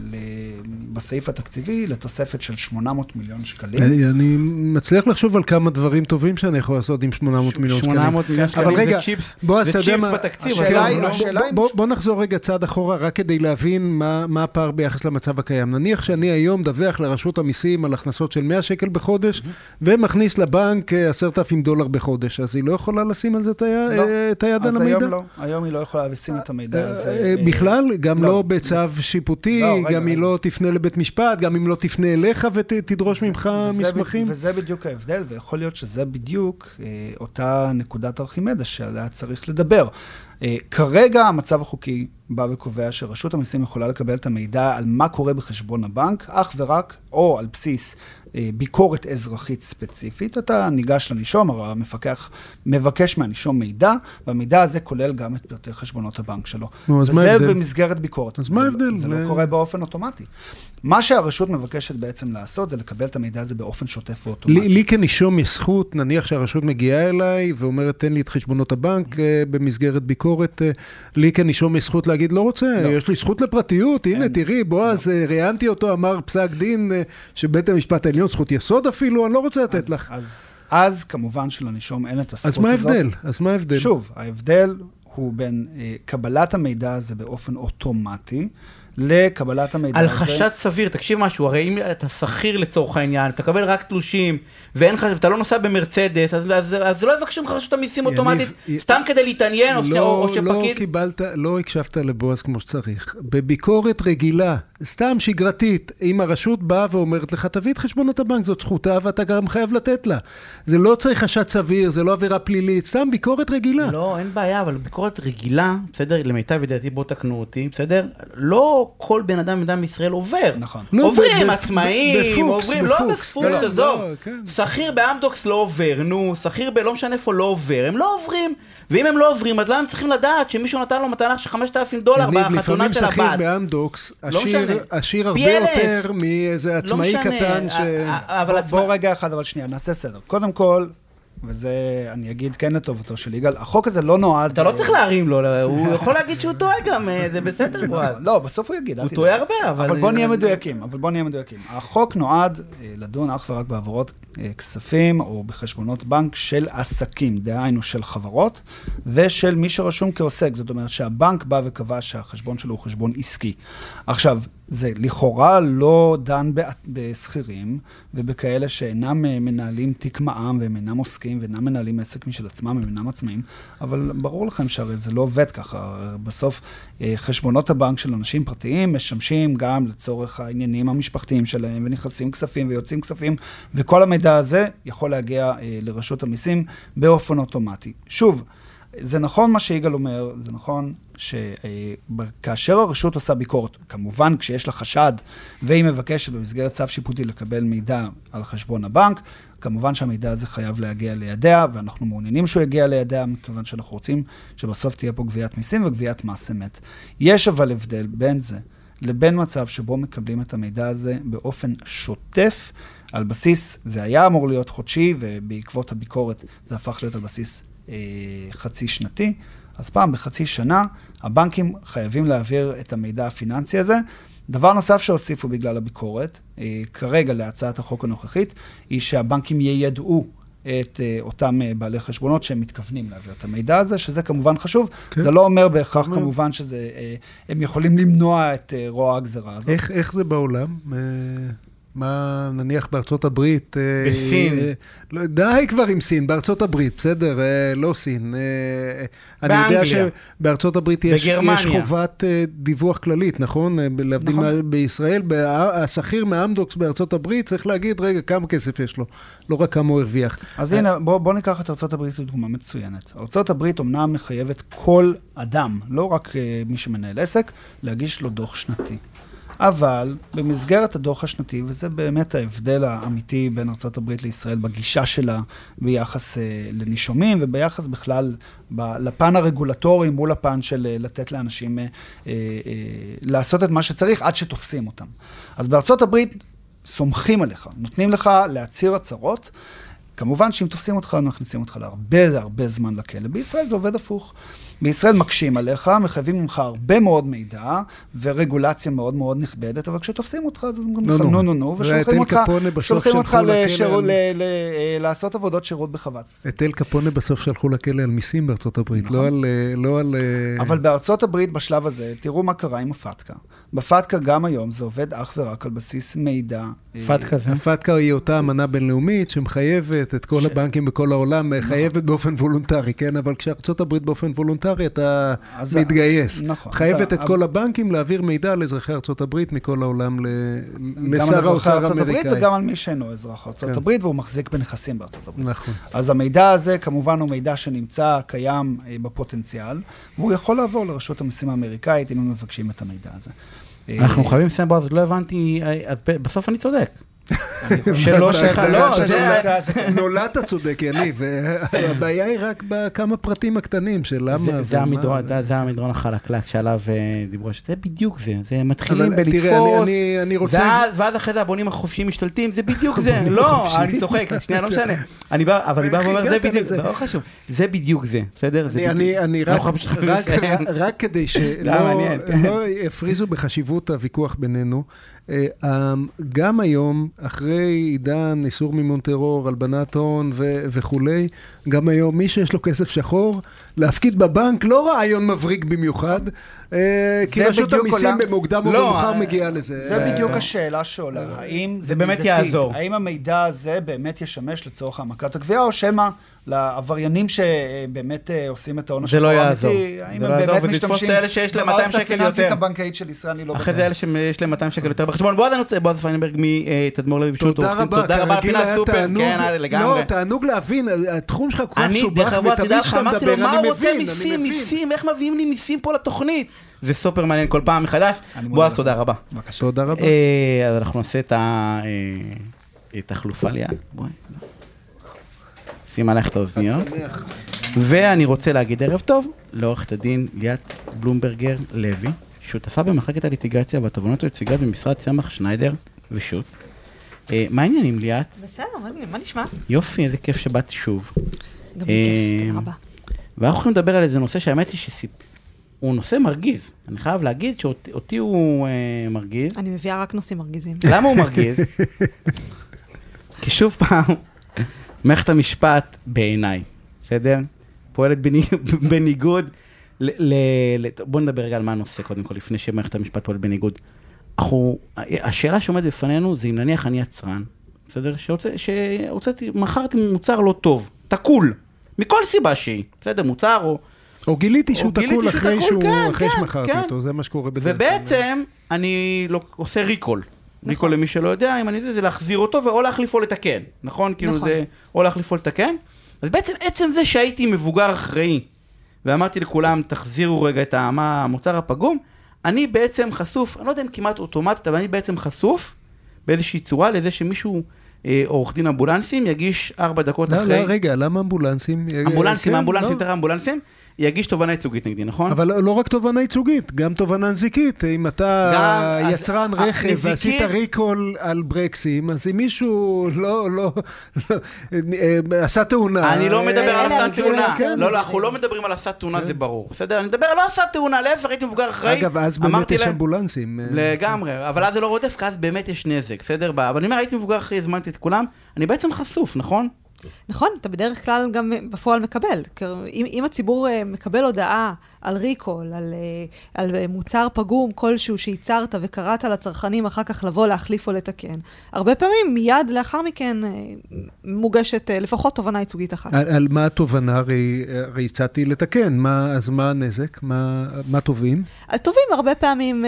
בסעיף התקציבי לתוספת של 800 מיליון שקלים. אני, אני מצליח לחשוב על כמה דברים טובים שאני יכול לעשות עם 800 מיליון שקלים. 800 מיליון שקלים אבל רגע, זה צ'יפס, בוא, זה צ'יפס מה... בתקציב. השאלה היא, לא, השאלה בוא, בוא, בוא נחזור רגע צעד אחורה, רק כדי להבין מה, מה הפער ביחס למצב הקיים. נניח שאני היום דווח לרשות המיסים על הכנסות של 100 שקל בחודש, ומכניס לבנק 10,000 דולר בחודש, אז היא לא יכולה לשים על זה את היד, לא. את היד על המידע? אז היום לא, היום היא לא יכולה לשים את המידע הזה. בכלל? גם לא, לא בצו שיפוטי, לא, רגע, גם היא לא תפנה לבית משפט, גם אם לא תפנה אליך ותדרוש ממך מסמכים? וזה בדיוק ההבדל, ויכול להיות שזה בדיוק אה, אותה נקודת ארכימדה שעליה צריך לדבר. אה, כרגע המצב החוקי בא וקובע שרשות המיסים יכולה לקבל את המידע על מה קורה בחשבון הבנק, אך ורק או על בסיס אה, ביקורת אזרחית ספציפית. אתה ניגש לנישום, הרי המפקח מבקש מהנישום מידע, והמידע הזה כולל גם את פרטי חשבונות הבנק שלו. נו, אז מה ההבדל? וזה במסגרת ביקורת. אז מה ההבדל? זה, זה לא קורה באופן אוטומטי. מה שהרשות מבקשת בעצם לעשות, זה לקבל את המידע הזה באופן שוטף ואוטומטי. לי, לי כנישום יש זכות, נניח שהרשות מגיעה אליי ואומרת, תן לי את חשבונות הבנק אה, במסגרת ביקורת, אה, לי כנישום יש זכות להגיד, לא רוצה, לא. יש לי זכות לפרטיות, הנה, תראי, בועז, לא. ראיינתי אותו, אמר פסק דין שבית המשפט העליון, זכות יסוד אפילו, אני לא רוצה לתת אז, לך. אז, אז כמובן שלנישום אין את הזכות הזאת. אז מה ההבדל? אז מה ההבדל? שוב, ההבדל הוא בין אה, קבלת המידע הזה באופן אוטומטי, לקבלת המידע על הזה. על חשד סביר, תקשיב משהו, הרי אם אתה שכיר לצורך העניין, אתה קבל רק תלושים, ואין לך, ואתה לא נוסע במרצדס, אז, אז, אז לא יבקשו ממך רשות המיסים אוטומטית, י... סתם כדי להתעניין, לא, או, או שפקיד... לא קיבלת, לא הקשבת לבועז כמו שצריך. בביקורת רגילה, סתם שגרתית, אם הרשות באה ואומרת לך, תביא את חשבונות הבנק, זאת זכותה ואתה גם חייב לתת לה. זה לא צריך חשד סביר, זה לא עבירה פלילית, סתם ביקורת רגילה. לא, אין בעיה, אבל ביקורת רגילה, בסדר, למיטב ידיעתי, בוא תקנו אותי, בסדר? לא כל בן אדם במדינת ישראל עובר. נכון. לא, עוברים ב- עצמאים, עוברים, לא בפוקס. לא, לא, עזוב. לא, כן. שכיר באמדוקס לא עובר, נו, שכיר בלא משנה איפה לא עובר, הם לא עוברים. ואם הם לא עוברים, אז למה הם צריכים לדעת שמישהו נתן לו מתנה של 5,000 דולר בחתונה לפעמים של שכיר הבת? באמדוקס, לא עשיר, משנה. עשיר הרבה. יותר מאיזה עצמאי לא קטן ש... בוא רגע אחד, אבל שנייה, נעשה סדר. קודם כל, וזה, אני אגיד כן לטובתו של יגאל, החוק הזה לא נועד... אתה לא צריך להרים לו, לא, *laughs* הוא יכול להגיד שהוא טועה גם, אה, זה בסדר, בועז. לא, בסוף הוא יגיד, הוא. טועה הרבה, אבל... אבל בוא נהיה מדויקים, אבל בוא נהיה מדויקים. החוק נועד אה, לדון אך ורק בעברות אה, כספים או בחשבונות בנק של עסקים, דהיינו של חברות, ושל מי שרשום כעוסק. זאת אומרת שהבנק בא וקבע שהחשבון שלו הוא חשבון עסקי. עכשיו, זה לכאורה לא דן בשכירים ובכאלה שאינם אה, מנהלים תיק מע"מ והם אינם עוסקים ואינם מנהלים עסק משל עצמם, הם אינם עצמאים, אבל ברור לכם שהרי זה לא עובד ככה. בסוף אה, חשבונות הבנק של אנשים פרטיים משמשים גם לצורך העניינים המשפחתיים שלהם, ונכנסים כספים ויוצאים כספים, וכל המידע הזה יכול להגיע אה, לרשות המיסים באופן אוטומטי. שוב, זה נכון מה שיגאל אומר, זה נכון שכאשר הרשות עושה ביקורת, כמובן כשיש לה חשד והיא מבקשת במסגרת צו שיפוטי לקבל מידע על חשבון הבנק, כמובן שהמידע הזה חייב להגיע לידיה, ואנחנו מעוניינים שהוא יגיע לידיה, מכיוון שאנחנו רוצים שבסוף תהיה פה גביית מיסים וגביית מס אמת. יש אבל הבדל בין זה לבין מצב שבו מקבלים את המידע הזה באופן שוטף, על בסיס, זה היה אמור להיות חודשי, ובעקבות הביקורת זה הפך להיות על בסיס אה, חצי שנתי. אז פעם בחצי שנה, הבנקים חייבים להעביר את המידע הפיננסי הזה. דבר נוסף שהוסיפו בגלל הביקורת, אה, כרגע להצעת החוק הנוכחית, היא שהבנקים יידעו את אה, אותם אה, בעלי חשבונות שהם מתכוונים להעביר את המידע הזה, שזה כמובן חשוב. כן. זה לא אומר בהכרח אומר. כמובן שזה, אה, הם יכולים למנוע את אה, רוע הגזרה הזאת. איך, איך זה בעולם? אה, מה, נניח בארצות הברית... אה, בסין. אה, לא, די כבר עם סין, בארצות הברית, בסדר, אה, לא סין. אה, אני יודע באנגליה. שבארצות הברית יש, בגרמניה. יש חובת אה, דיווח כללית, נכון? אה, להבדיל נכון. מה- בישראל, בה- השכיר מאמדוקס בארצות הברית צריך להגיד, רגע, כמה כסף יש לו, לא רק כמה הוא הרוויח. אז הנה, בוא, בוא ניקח את ארה"ב כדוגמה מצוינת. ארה"ב אומנם מחייבת כל אדם, לא רק uh, מי שמנהל עסק, להגיש לו דוח שנתי. אבל במסגרת הדוח השנתי, וזה באמת ההבדל האמיתי בין ארה"ב לישראל בגישה שלה ביחס uh, לנישומים וביחס בכלל ב, לפן הרגולטורי מול הפן של uh, לתת לאנשים uh, uh, לעשות את מה שצריך עד שתופסים אותם. אז הברית סומכים עליך, נותנים לך להצהיר הצהרות. כמובן שאם תופסים אותך, מכניסים אותך להרבה הרבה זמן לכלא. בישראל זה עובד הפוך. בישראל מקשים עליך, מחייבים ממך הרבה מאוד מידע ורגולציה מאוד מאוד נכבדת, אבל כשתופסים אותך, אז אומרים לך נו, נו נו. ושולחים אותך, אה, לעשות עבודות שירות בחוות. את אל קפונה בסוף שלחו לכלא על מיסים בארצות הברית, נכון. לא על... אה, לא אה, אבל בארצות הברית בשלב הזה, תראו מה קרה עם ה FATCA. ב FATCA גם היום זה עובד אך ורק על בסיס מידע. FATCA זה. ה FATCA היא אותה אמנה בינלאומית שמחייבת את כל הבנקים בכל העולם, נכון. מחייבת באופן וולונטרי, כן? אבל כשארצות הברית באופן וולונטרי, אתה אז- מתגייס. נכון. חייבת אתה- את כל הבנקים להעביר מידע לאזרחי ארצות הברית מכל העולם ל- גם על לשר אזרחי האוצר ארצות הברית האמריקאי. וגם על מי שאינו אזרח ארצות כן. הברית והוא מחזיק בנכסים בארצות הברית. נכון. אז המידע הזה כמובן הוא מידע שנמצא, קיים אה, בפוטנציאל, והוא יכול לעבור לרשות המיסים האמריקאית אם הם מבקשים את המידע הזה. אנחנו אה, חייבים לסיים בועז, לא הבנתי, אה, אז בסוף אני צודק. שלך, אתה- לא, נולדת צודק, יניב. הבעיה היא רק בכמה פרטים הקטנים של למה זה-. המדרון, החלקלק שעליו אה, דיברו, זה בדיוק זה, זה מתחילים בלתפוס. ואז, אחרי זה הבונים החופשיים משתלטים, זה בדיוק זה, לא. אני צוחק, שנייה, לא משנה, אבל אני בא ואומר, זה בדיוק? לא חשוב, זה בדיוק זה, בסדר? אני, רק, כדי *laughs* שלא. לא יפריזו בחשיבות הוויכוח בינינו, גם היום אחרי עידן איסור מימון טרור, הלבנת הון ו- וכולי, גם היום מי שיש לו כסף שחור, להפקיד בבנק לא רעיון מבריק במיוחד, אה, כי זה רשות המיסים במוקדם או לא, במאוחר אה, מגיעה לזה. זה אה, בדיוק השאלה שעולה, האם זה באמת? יעזור. האם המידע הזה באמת ישמש לצורך העמקת הגבייה, או שמא לעבריינים שבאמת אה, עושים את ההון זה לא השחור יעזור. האמיתי, האם זה הם לא יעזור, באמת ולתפוס משתמשים את אלה שיש להם 200 במערכת שקל הפיננסית יותר. הבנקאית של ישראל, אני לא אחרי זה בטוח. אלה שיש להם 200 שקל יותר בחשבון. בועז, אני רוצה, בועז פיינברג מתדמור לוי פשוט. תודה רבה, תודה רבה על היה סופר. תענוג, כן, אה, לגמרי. לא, תענוג להבין, התחום שלך כל כך אני, מסובך, ותמיד כשאתה אמרתי לו, מדבר מה אני הוא רוצה מבין, אני מיסים, מבין. מיסים, איך מביאים לי מיסים פה לתוכנית? זה סופר מעניין כל פעם מחדש. בועז. תודה רבה. בבקשה. תודה רבה. אה, אז אנחנו נעשה את ה- אה, את החלופה ליד. בואי. שים עלייך את האוזניות. ואני רוצה להגיד ערב טוב לעורכת הדין ליאת בלומברגר לוי, שותפה במחלקת הליטיגציה והתובנות היציגות במשרד צמח שניידר ושות'. אה, מה העניינים ליאת? בסדר, מה- מה נשמע? יופי, איזה כיף שבאת שוב. גם לי כיף, תודה רבה. ואנחנו הולכים לדבר על איזה נושא שהאמת היא שהוא נושא מרגיז. אני חייב להגיד שאותי אותי הוא אה, מרגיז. אני מביאה רק נושאים מרגיזים. *laughs* למה הוא מרגיז? כי שוב פעם, מערכת המשפט בעיניי, בסדר? פועלת בני- בניגוד ל... ל- ל- בוא נדבר רגע על מה הנושא קודם כל, לפני שמערכת המשפט פועלת בניגוד. אנחנו, השאלה שעומדת בפנינו זה אם נניח אני יצרן, בסדר? שהוצא- שהוצאתי, מכרתי מוצר לא טוב, תקול, מכל סיבה שהיא, בסדר? מוצר או... או גיליתי שהוא תקול אחרי שהוא, כן, אחרי כן, שמכרתי כן. אותו, זה מה שקורה בדרך כלל. ובעצם אני לא, עושה ריקול. ריקול למי שלא יודע, אם אני זה, זה להחזיר אותו ואו להחליף או לתקן, נכון? כאילו נכון. זה או להחליף או לתקן. אז בעצם עצם זה שהייתי מבוגר אחראי, ואמרתי לכולם, תחזירו רגע את מה המוצר הפגום, אני בעצם חשוף, אני לא יודע אם כמעט אוטומטית, אבל אני בעצם חשוף באיזושהי צורה לזה שמישהו, אה, עורך דין אמבולנסים, יגיש ארבע דקות לא, אחרי... לא, רגע, למה אמבולנסים? אמבולנסים, כן, אמבולנסים, לא. תראה אמבולנסים, יגיש תובענה ייצוגית נגדי, נכון? אבל לא רק תובענה ייצוגית, גם תובענה נזיקית. אם אתה גם, אז, יצרן אה, רכב נזיקית- ועשית ריקול על ברקסים, אז אם מישהו לא, לא, לא, אה, עשה תאונה... אני לא מדבר על עשה תאונה. כן. לא, לא, אנחנו לא מדברים על עשה תאונה, זה ברור. בסדר? אני מדבר על לא עשה תאונה, להפך, הייתי מבוגר אחראי. אגב, אז באמת אמרתי יש אמבולנסים. אה, לגמרי, אבל אז זה לא רודף, כי אז באמת יש נזק, בסדר? אבל אני אומר, הייתי מבוגר אחראי, הזמנתי את כולם, אני בעצם חשוף, נכון? נכון, אתה בדרך כלל גם בפועל מקבל. אם, אם הציבור אה, מקבל הודעה על ריקול, על, אה, על מוצר פגום כלשהו שייצרת וקראת לצרכנים אחר כך לבוא להחליף או לתקן, הרבה פעמים מיד לאחר מכן אה, מוגשת אה, לפחות תובנה ייצוגית אחת. על, על מה התובנה? הרי, הרי הצעתי לתקן. מה, אז מה הנזק? מה, מה תובעים? טובים הרבה פעמים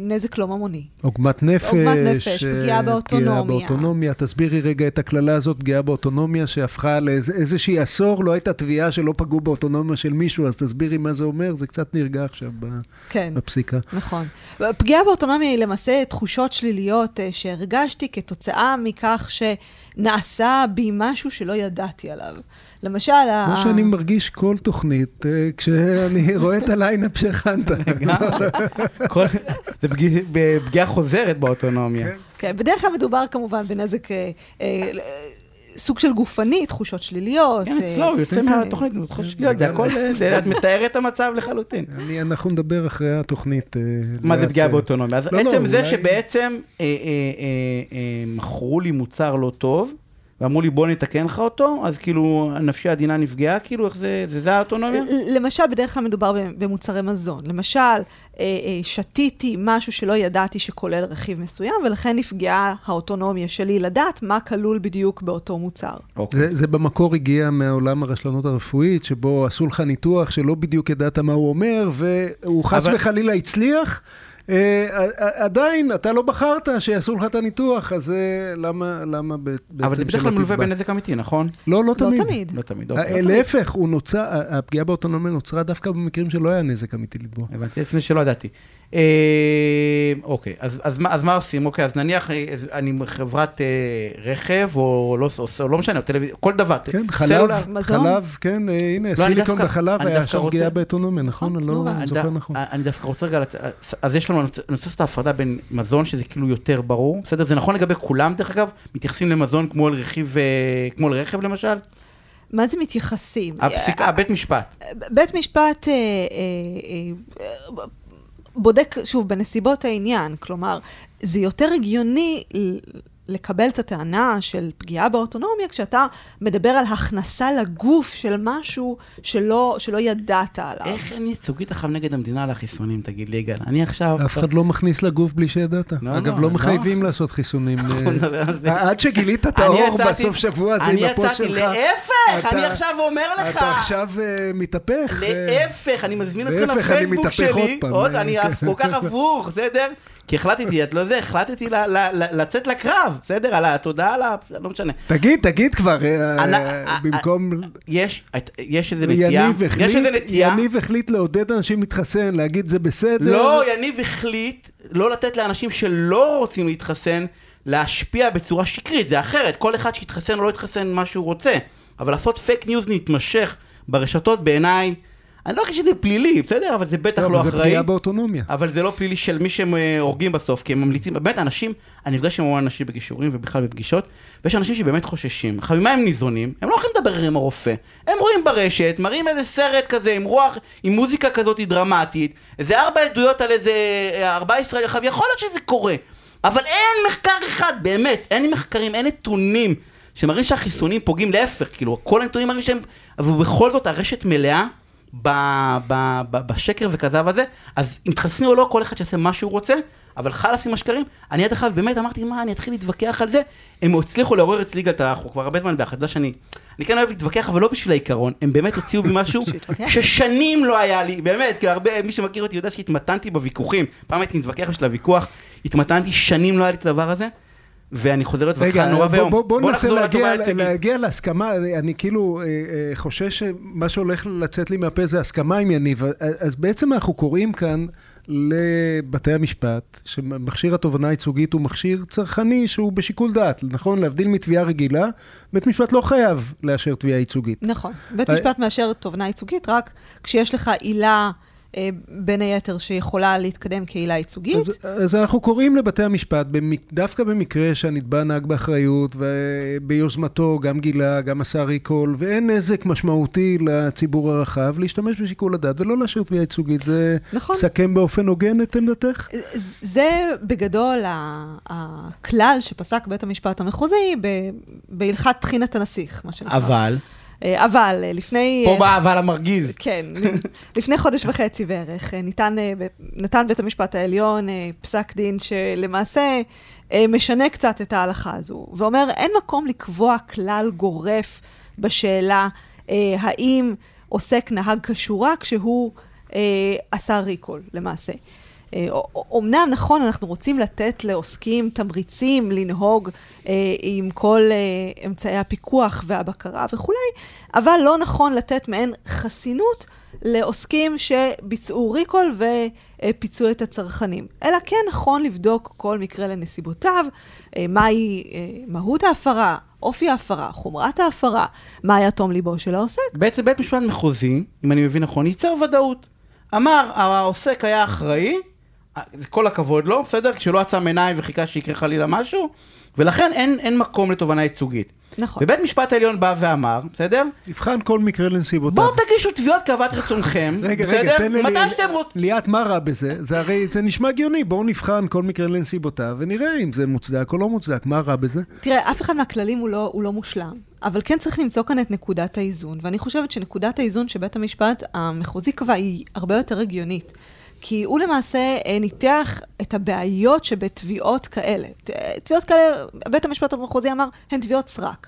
נזק לא ממוני. עוגמת נפש. עוגמת נפש, פגיעה באוטונומיה. פגיעה באוטונומיה. תסבירי רגע את הקללה הזאת, פגיעה באוטונומיה, שהפכה לאיזושהי עשור, לא הייתה תביעה שלא פגעו באוטונומיה של מישהו, אז תסבירי מה זה אומר, זה קצת נרגע עכשיו כן. בפסיקה. נכון. פגיעה באוטונומיה היא למעשה תחושות שליליות אה, שהרגשתי כתוצאה מכך שנעשה בי משהו שלא ידעתי עליו. למשל, ה- כמו שאני מרגיש כל תוכנית, אה, כשאני *laughs* רואה את הליינאפ שהכנת. זה פגיע- פגיעה חוזרת באוטונומיה. כן, בדרך כלל מדובר כמובן בנזק, אה, סוג של גופני, תחושות שליליות. כן, אה, אצלו, הוא יוצא כן, מהתוכנית, הוא חושב שטויות, זה הכל, אה, *laughs* זה- את מתארת את המצב לחלוטין. אני- אנחנו נדבר אחרי התוכנית. אה, מה זה פגיעה אה, באוטונומיה? אז לא, לא, עצם זה שבעצם אה, אה, אה, אה, מכרו לי מוצר לא טוב, ואמרו לי בוא נתקן לך אותו, אז כאילו נפשי העדינה נפגעה, כאילו איך זה, זה זה האוטונומיה? למשל, בדרך כלל מדובר במוצרי מזון. למשל, אה, אה, שתיתי משהו שלא ידעתי שכולל רכיב מסוים, ולכן נפגעה האוטונומיה שלי לדעת מה כלול בדיוק באותו מוצר. אוקיי. זה, זה במקור הגיע מעולם הרשלנות הרפואית, שבו עשו לך ניתוח שלא בדיוק ידעת מה הוא אומר, והוא חס אבל- וחלילה הצליח. אה, ע- עדיין, אתה לא בחרת שיעשו לך את הניתוח, אז אה, למה, למה בעצם אבל זה בדרך כלל מלווה? בנזק אמיתי, נכון? לא, לא תמיד. לא תמיד. לא תמיד, אה, אוקיי. להפך, הוא נוצר, הפגיעה באוטונומיה נוצרה דווקא במקרים שלא היה נזק אמיתי לתבוע. הבנתי עצמי שלא ידעתי. אה, אוקיי, אז, אז, מה- אז מה עושים? אוקיי, אז נניח אה, אני חברת אה, רכב, או לא, או, או לא משנה, או טלוויזיה, כל דבר. כן, סלולר. חלב, מזון? חלב, כן, אה, הנה, אני סיליקון דווקא- בחלב אני היה שם רוצה- פגיעה באוטונומיה, נכון? אני לא זוכר נכון. אני דווקא רוצה רגע, אז יש לנו, אני רוצה לעשות את ההפרדה בין מזון, שזה כאילו יותר ברור, בסדר? זה נכון לגבי כולם, דרך אגב? מתייחסים למזון כמו אל רכיב, אה, כמו אל רכב למשל? מה זה מתייחסים? הפסיקה, הבית משפט. בית משפט אה, אה, אה, בודק, שוב, בנסיבות העניין, כלומר, זה יותר הגיוני לקבל את הטענה של פגיעה באוטונומיה כשאתה מדבר על הכנסה לגוף של משהו שלא, שלא ידעת עליו. איך אין ייצוגית עכשיו נגד המדינה על החיסונים, תגיד לי, יגאל? אני עכשיו... אף אחד לא מכניס לגוף בלי שידעת. לא, אגב, לא, לא לא. מחייבים לעשות חיסונים. אה, זה. עד שגילית את אני האור יצאתי- בסוף שבוע הזה עם אני הפוסט יצאתי, שלך. להפך, אתה- אני עכשיו אומר לך. אתה עכשיו אה, מתהפך. אה, להפך, אני מזמין אתכם להפך, אני לפייסבוק מתהפך עוד שלי. פעם. עוד, אה, אני כן. כל כך הפוך, בסדר? כי החלטתי, את לא זה, החלטתי ל- ל- ל- לצאת לקרב, בסדר? על התודעה, על ה... לא משנה. תגיד, תגיד כבר, אה, אני- אה, אה, במקום... יש, יש איזה נטייה, יניב יש החליט- איזה נטייה. יניב החליט לעודד אנשים להתחסן, להגיד זה בסדר. לא, יניב החליט לא לתת לאנשים שלא רוצים להתחסן להשפיע בצורה שקרית, זה אחרת, כל אחד שיתחסן או לא יתחסן מה שהוא רוצה, אבל לעשות פייק ניוז מתמשך ברשתות בעיניי, אני לא חושב שזה פלילי, בסדר? אבל זה בטח לא, לא אבל זה אחראי. פגיעה באוטונומיה. אבל זה לא פלילי של מי שהם אה, הורגים בסוף, כי הם ממליצים, באמת אנשים, אני נפגש עם המון אנשים בגישורים ובכלל בפגישות, ויש אנשים שבאמת חוששים. עכשיו, ממה הם ניזונים? הם לא הולכים לדבר עם הרופא. הם רואים ברשת, מראים איזה סרט כזה עם רוח, עם מוזיקה כזאת דרמטית, איזה ארבע עדויות על איזה אה, ארבעה ישראלים, עכשיו, יכול להיות שזה קורה, אבל אין מחקר אחד, באמת, אין מחקרים, אין נתונים שמראים שהחיסונים פוגעים, להפך, כאילו, כל הנתונים מראים שהם, אבל בכל זאת הרשת מלאה. ב- ב- ב- בשקר וכזב הזה, אז אם תחסנו או לא, כל אחד שיעשה מה שהוא רוצה, אבל חלאס עם השקרים. אני עד עכשיו באמת אמרתי, מה, אני אתחיל להתווכח על זה? הם הצליחו לעורר את ה... אנחנו כבר הרבה זמן ביחד, יודע שאני... אני כן אוהב להתווכח, אבל לא בשביל העיקרון, הם באמת הוציאו בי משהו. *laughs* ששנים לא היה לי, באמת, כי הרבה, מי שמכיר אותי יודע שהתמתנתי בוויכוחים. פעם הייתי מתווכח בשביל הוויכוח, התמתנתי, שנים לא היה לי את הדבר הזה, ואני חוזר להתווכח רגע, נורא בוא, ואיום. בוא, בוא ננסה נחזור להגיע. להגיע להסכמה, אני כאילו אה, אה, חושש שמה שהולך לצאת לי מהפה זה הסכמה עם יניב, אז בעצם אנחנו קוראים כאן לבתי המשפט, שמכשיר התובענה הייצוגית הוא מכשיר צרכני שהוא בשיקול דעת, נכון? להבדיל מתביעה רגילה, בית משפט לא חייב לאשר תביעה ייצוגית. נכון. בית אה, משפט מאשר תובענה ייצוגית רק כשיש לך עילה, אה, בין היתר, שיכולה להתקדם כעילה ייצוגית. אז, אז אנחנו קוראים לבתי המשפט, במק, דווקא במקרה שהנתבע נהג באחריות וביוזמתו גם גילה, גם עשה ריקול, ואין נזק משמעותי לציבור הרחב, להשתמש בשיקול הדעת ולא לאשר תביעה ייצוגית. זה נכון. סכם באופן הוגן את עמדתך? זה בגדול הכלל שפסק בית המשפט המחוזי ב- בהלכת טחינת הנסיך, מה שנקרא. אבל, אה, אבל אה, לפני... פה אה, בא אבל המרגיז. כן, *laughs* לפני חודש וחצי בערך, אה, ניתן, אה, נתן בית המשפט העליון אה, פסק דין שלמעשה אה, משנה קצת את ההלכה הזו, ואומר, אין מקום לקבוע כלל גורף בשאלה אה, האם עוסק נהג כשורה כשהוא אה, עשה ריקול, למעשה. אה, אומנם, נכון, אנחנו רוצים לתת לעוסקים תמריצים לנהוג אה, עם כל אה, אמצעי הפיקוח והבקרה וכולי, אבל לא נכון לתת מעין חסינות לעוסקים שביצעו ריקול ופיצו את הצרכנים. אלא כן נכון לבדוק כל מקרה לנסיבותיו, אה, מהי אה, מהות ההפרה, אופי ההפרה, חומרת ההפרה, מה היה תום ליבו של העוסק. בעצם בית משפט מחוזי, אם אני מבין נכון, ייצר ודאות. אמר, העוסק היה אחראי, כל הכבוד לו, בסדר? כשלא עצם עיניים וחיכה שיקרה חלילה משהו, ולכן אין, אין מקום לתובענה ייצוגית. נכון. ובית משפט העליון בא ואמר, בסדר? נבחן כל מקרה לנסיבותיו. בואו תגישו תביעות כאוות רצונכם, *laughs* רגע, בסדר? רגע, תן לי... מתי שאתם רוצים. ליאת, מה רע בזה? זה הרי, זה נשמע הגיוני, בואו נבחן כל מקרה לנסיבותיו ונראה אם זה מוצדק או לא מוצדק, מה רע בזה? תראה, אף אחד מהכללים הוא לא, הוא לא מושלם, אבל כן צריך למצוא כאן את נקודת האיזון, ואני חושבת שנקודת האיזון שבית המשפט המחוזי קבע היא הרבה יותר הגיונית. כי הוא למעשה אה, ניתח את הבעיות שבתביעות כאלה. תביעות כאלה, בית המשפט המחוזי אמר, הן תביעות סרק.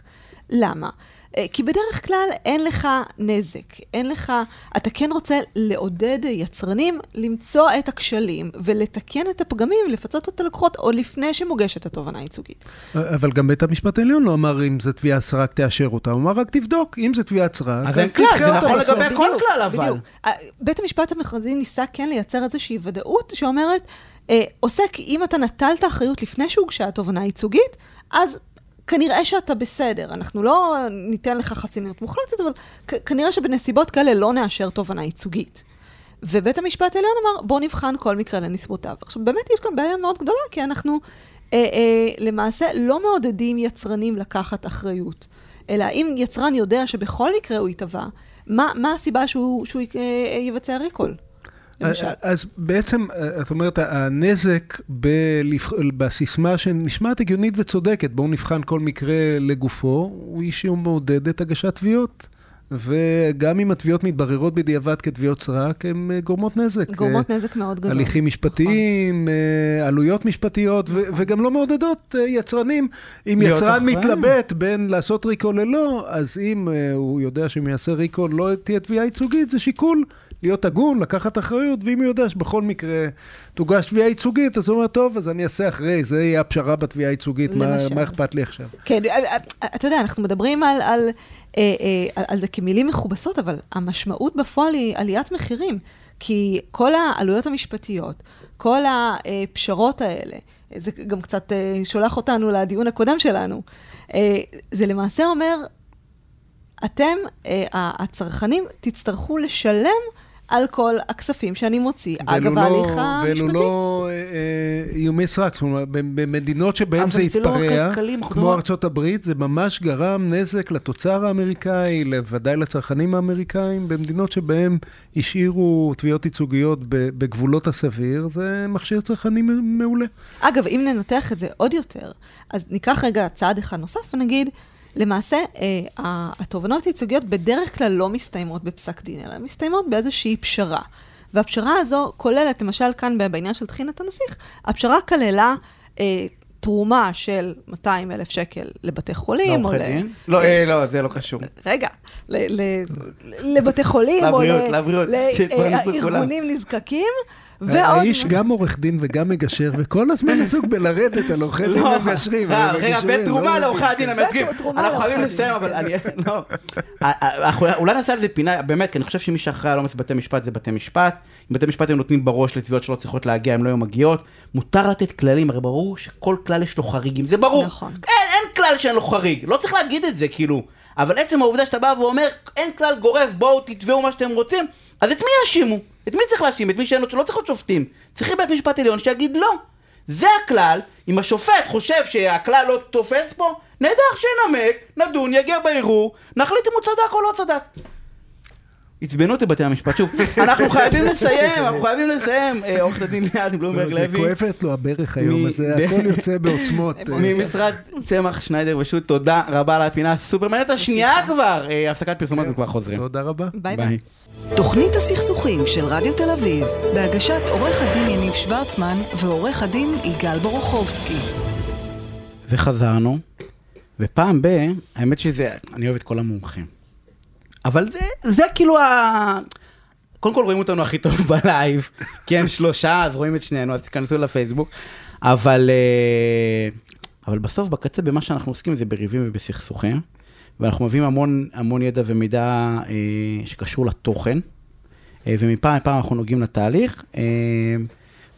למה? אה, כי בדרך כלל אין לך נזק, אין לך, אתה כן רוצה לעודד יצרנים למצוא את הכשלים ולתקן את הפגמים, לפצות את הלקוחות עוד לפני שמוגשת התובענה הייצוגית. אבל גם בית המשפט העליון לא אמר אם זה תביעה סרק תאשר אותה, הוא אמר רק תבדוק, אם זה תביעת סרק, אז אין כלל, תדחה זה נכון. לגבי כל כלל אבל. בדיוק. אה, בית המשפט המחוזי ניסה כן לייצר איזושהי ודאות שאומרת, אה, עוסק, אם אתה נטלת אחריות לפני שהוגשה התובענה הייצוגית, אז כנראה שאתה בסדר. אנחנו לא ניתן לך חסינות מוחלטת, אבל כנראה שבנסיבות כאלה לא נאשר תובענה ייצוגית. ובית המשפט העליון אמר, בוא נבחן כל מקרה לנסיבותיו. עכשיו, באמת יש כאן בעיה מאוד גדולה, כי אנחנו אה, אה, למעשה לא מעודדים יצרנים לקחת אחריות. אלא אם יצרן יודע שבכל מקרה הוא ייתבע, מה, מה הסיבה שהוא, שהוא אה, יבצע ריקול? למשל. אז בעצם, את אומרת, הנזק. בסיסמה שנשמעת הגיונית וצודקת, בואו נבחן כל מקרה לגופו, הוא איש שהוא מעודד את הגשת תביעות. וגם אם התביעות מתבררות בדיעבד כתביעות סרק, הן אה, גורמות נזק. גורמות נזק מאוד גדול. הליכים משפטיים, נכון. עלויות משפטיות, נכון. וגם לא מעודדות יצרנים. אם יצרן מתלבט בין לעשות ריקול ללא, אז אם הוא יודע שאם יעשה ריקול לא תהיה תביעה ייצוגית, זה שיקול להיות הגון, לקחת אחריות, ואם הוא יודע שבכל מקרה תוגש תביעה ייצוגית, אז הוא אומר, טוב, אז אני אעשה אחרי, זה יהיה הפשרה בתביעה ייצוגית, מה, מה אכפת לי עכשיו? כן, אתה יודע, אנחנו מדברים על, על, על, על זה כמילים מכובסות, אבל המשמעות בפועל היא עליית מחירים. כי כל העלויות המשפטיות, כל הפשרות האלה, זה גם קצת שולח אותנו לדיון הקודם שלנו, זה למעשה אומר, אתם, הצרכנים, תצטרכו לשלם על כל הכספים שאני מוציא, אגב ההליך המשפטי. ואלו לא איומי סרק, זאת אומרת, במדינות שבהן זה התפרע, כמו ארצות הברית, זה ממש גרם נזק לתוצר האמריקאי, לוודאי לצרכנים האמריקאים, במדינות שבהן השאירו תביעות ייצוגיות בגבולות הסביר, זה מכשיר צרכני מעולה. אגב, אם ננתח את זה עוד יותר, אז ניקח רגע צעד אחד נוסף ונגיד, למעשה, אה, התובנות הייצוגיות בדרך כלל לא מסתיימות בפסק דין, אלא מסתיימות באיזושהי פשרה. והפשרה הזו כוללת, למשל כאן בעניין של טחינת הנסיך, הפשרה כללה אה, תרומה של 200 אלף שקל לבתי חולים. לעורכי דין? לא, אה, לא, זה לא קשור. רגע, לבתי חולים, או לארגונים *laughs* נזקקים. האיש גם עורך דין וגם מגשר, וכל הזמן עסוק בלרדת על עורכי דין ומגשרים. רגע, ותרומה לעורכי הדין המייצגים. אנחנו חייבים לסיים, אבל אני... לא. אולי נעשה על זה פינה, באמת, כי אני חושב שמי שאחראי על עומס בתי משפט זה בתי משפט. אם בתי משפט הם נותנים בראש לתביעות שלא צריכות להגיע, הן לא היו מגיעות. מותר לתת כללים, הרי ברור שכל כלל יש לו חריגים, זה ברור. נכון. אין כלל שאין לו חריג, לא צריך להגיד את זה, כאילו. אבל עצם העובדה שאתה בא ואומר, אין כלל גורף, בואו תתבעו מה שאתם רוצים, אז את מי יאשימו? את מי צריך להאשים? את מי שאין לו, לא צריך להיות שופטים. צריכים בית משפט עליון שיגיד לא. זה הכלל, אם השופט חושב שהכלל לא תופס פה, נהדר שינמק, נדון, יגיע בערעור, נחליט אם הוא צדק או לא צדק. עצבנו אותי בתי המשפט, שוב, אנחנו חייבים לסיים, אנחנו חייבים לסיים, אה, עורכת הדין ליאת בלומברג לוי. זה כואבת לו הברך היום, הזה, הכל *laughs* יוצא בעוצמות. ממשרד צמח שניידר ושות', תודה רבה על הפינה הסופר מעניינת השנייה כבר, אה, הפסקת פרסומות וכבר חוזרים. תודה רבה. ביי ביי. תוכנית הסכסוכים של רדיו תל אביב, בהגשת עורך הדין יניב שוורצמן ועורך הדין יגאל בורוכובסקי. וחזרנו, ופעם ב... האמת שזה, אני אוהב את כל המומחים. אבל זה, זה כאילו ה... קודם כל רואים אותנו הכי טוב *laughs* בלייב, כי אין שלושה, אז רואים את שנינו, אז תיכנסו לפייסבוק. אבל, אה, אבל בסוף, בקצה, במה שאנחנו עוסקים זה בריבים ובסכסוכים, ואנחנו מביאים המון, המון ידע ומידע אה, שקשור לתוכן, אה, ומפעם לפעם אנחנו נוגעים לתהליך,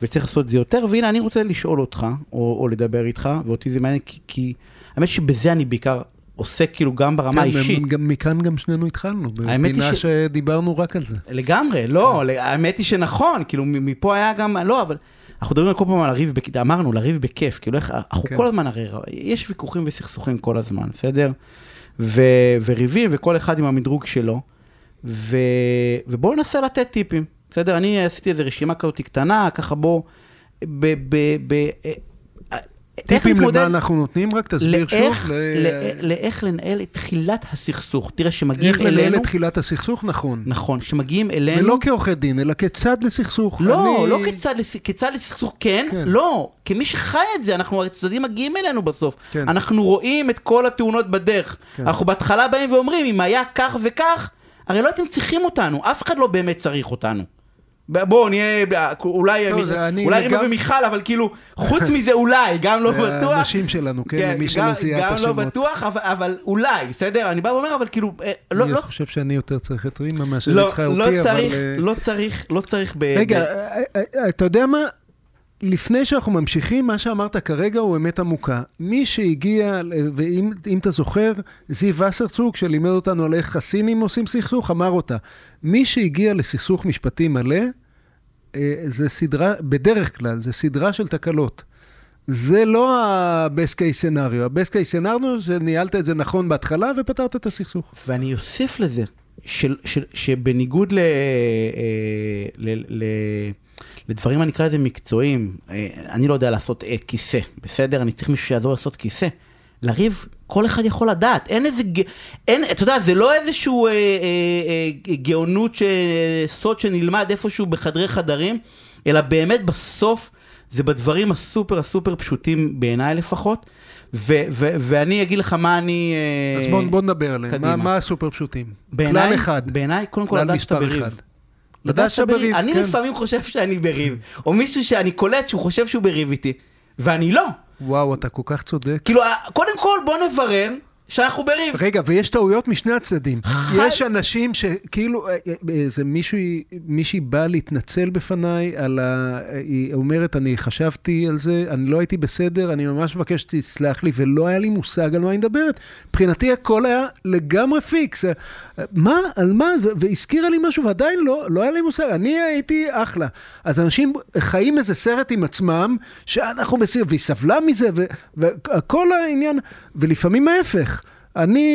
וצריך לעשות את זה יותר, והנה, אני רוצה לשאול אותך, או, או לדבר איתך, ואותי זה מעניין, כי, כי האמת שבזה אני בעיקר עוסק כאילו גם ברמה האישית. כן, גם מכאן גם שנינו התחלנו, בפינה ש... שדיברנו רק על זה. לגמרי, לא, האמת היא שנכון, כאילו מפה היה גם, לא, אבל אנחנו מדברים כל פעם על לריב, אמרנו, לריב בכיף, כאילו איך, אנחנו כן. כל הזמן הרי, יש ויכוחים וסכסוכים כל הזמן, בסדר? ו, וריבים, וכל אחד עם המדרוג שלו, ו, ובואו ננסה לתת טיפים, בסדר? אני עשיתי איזו רשימה כזאת קטנה, ככה בואו, טיפים למה אנחנו נותנים? רק תסביר שוב. לאיך לנהל את תחילת הסכסוך. תראה, שמגיעים אלינו... איך לנהל את תחילת הסכסוך, נכון. נכון, שמגיעים אלינו... ולא כעורכי דין, אלא כצד לסכסוך. לא, לא כצד לסכסוך, כן, כן, לא. כמי שחי את זה, אנחנו, הצדדים מגיעים אלינו בסוף. כן. אנחנו רואים את כל התאונות בדרך. כן. אנחנו בהתחלה באים ואומרים, אם היה כך וכך, הרי לא הייתם צריכים אותנו, אף אחד לא באמת צריך אותנו. בואו נהיה, אולי אולי רימה ומיכל, אבל כאילו, חוץ מזה אולי, גם לא בטוח. האנשים שלנו, כן, מי שלא זיהה את השמות. גם לא בטוח, אבל אולי, בסדר? אני בא ואומר, אבל כאילו, לא... אני חושב שאני יותר צריך את רימה מאשר איתך אותי, אבל... לא צריך, לא צריך, לא צריך ב... רגע, אתה יודע מה? לפני שאנחנו ממשיכים, מה שאמרת כרגע הוא אמת עמוקה. מי שהגיע, ואם אתה זוכר, זיו וסרצוג, שלימד אותנו על איך הסינים עושים סכסוך, אמר אותה. מי שהגיע לסכסוך משפטי מלא, אה, זה סדרה, בדרך כלל, זה סדרה של תקלות. זה לא ה-best case scenario. ה-best case scenario זה ניהלת את זה נכון בהתחלה ופתרת את הסכסוך. ואני אוסיף לזה, של, של, שבניגוד ל, אה, ל, ל, לדברים, אני אקרא לזה מקצועיים, אה, אני לא יודע לעשות אה, כיסא, בסדר? אני צריך מישהו שיעזור לעשות כיסא. לריב, כל אחד יכול לדעת, אין איזה, אין, אתה יודע, זה לא איזשהו אה, אה, אה, גאונות, ש, סוד שנלמד איפשהו בחדרי חדרים, אלא באמת בסוף זה בדברים הסופר הסופר פשוטים בעיניי לפחות, ו, ו, ואני אגיד לך מה אני... אה, אז בוא, בוא נדבר עליהם. מה, מה הסופר פשוטים? בעיניי, כלל אחד. בעיניי, קודם כל לדעת שאתה בריב. אחד. לדעת שאתה בריב, אני כן. לפעמים חושב שאני בריב, או מישהו שאני קולט שהוא חושב שהוא בריב איתי, ואני לא. וואו, אתה כל כך צודק. כאילו, קודם כל בוא נברר שאנחנו בריב. רגע, ויש טעויות משני הצדדים. יש אנשים שכאילו, אה, אה, איזה מישהי, מישהי באה להתנצל בפניי על ה... היא אומרת, אני חשבתי על זה, אני לא הייתי בסדר, אני ממש מבקש שתסלח לי, ולא היה לי מושג על מה היא מדברת. מבחינתי הכל היה לגמרי פיקס. אה, מה, על מה? והזכירה לי משהו, ועדיין לא, לא היה לי מושג. אני הייתי אחלה. אז אנשים חיים איזה סרט עם עצמם, שאנחנו בסדר, והיא סבלה מזה, וכל העניין, ולפעמים ההפך. אני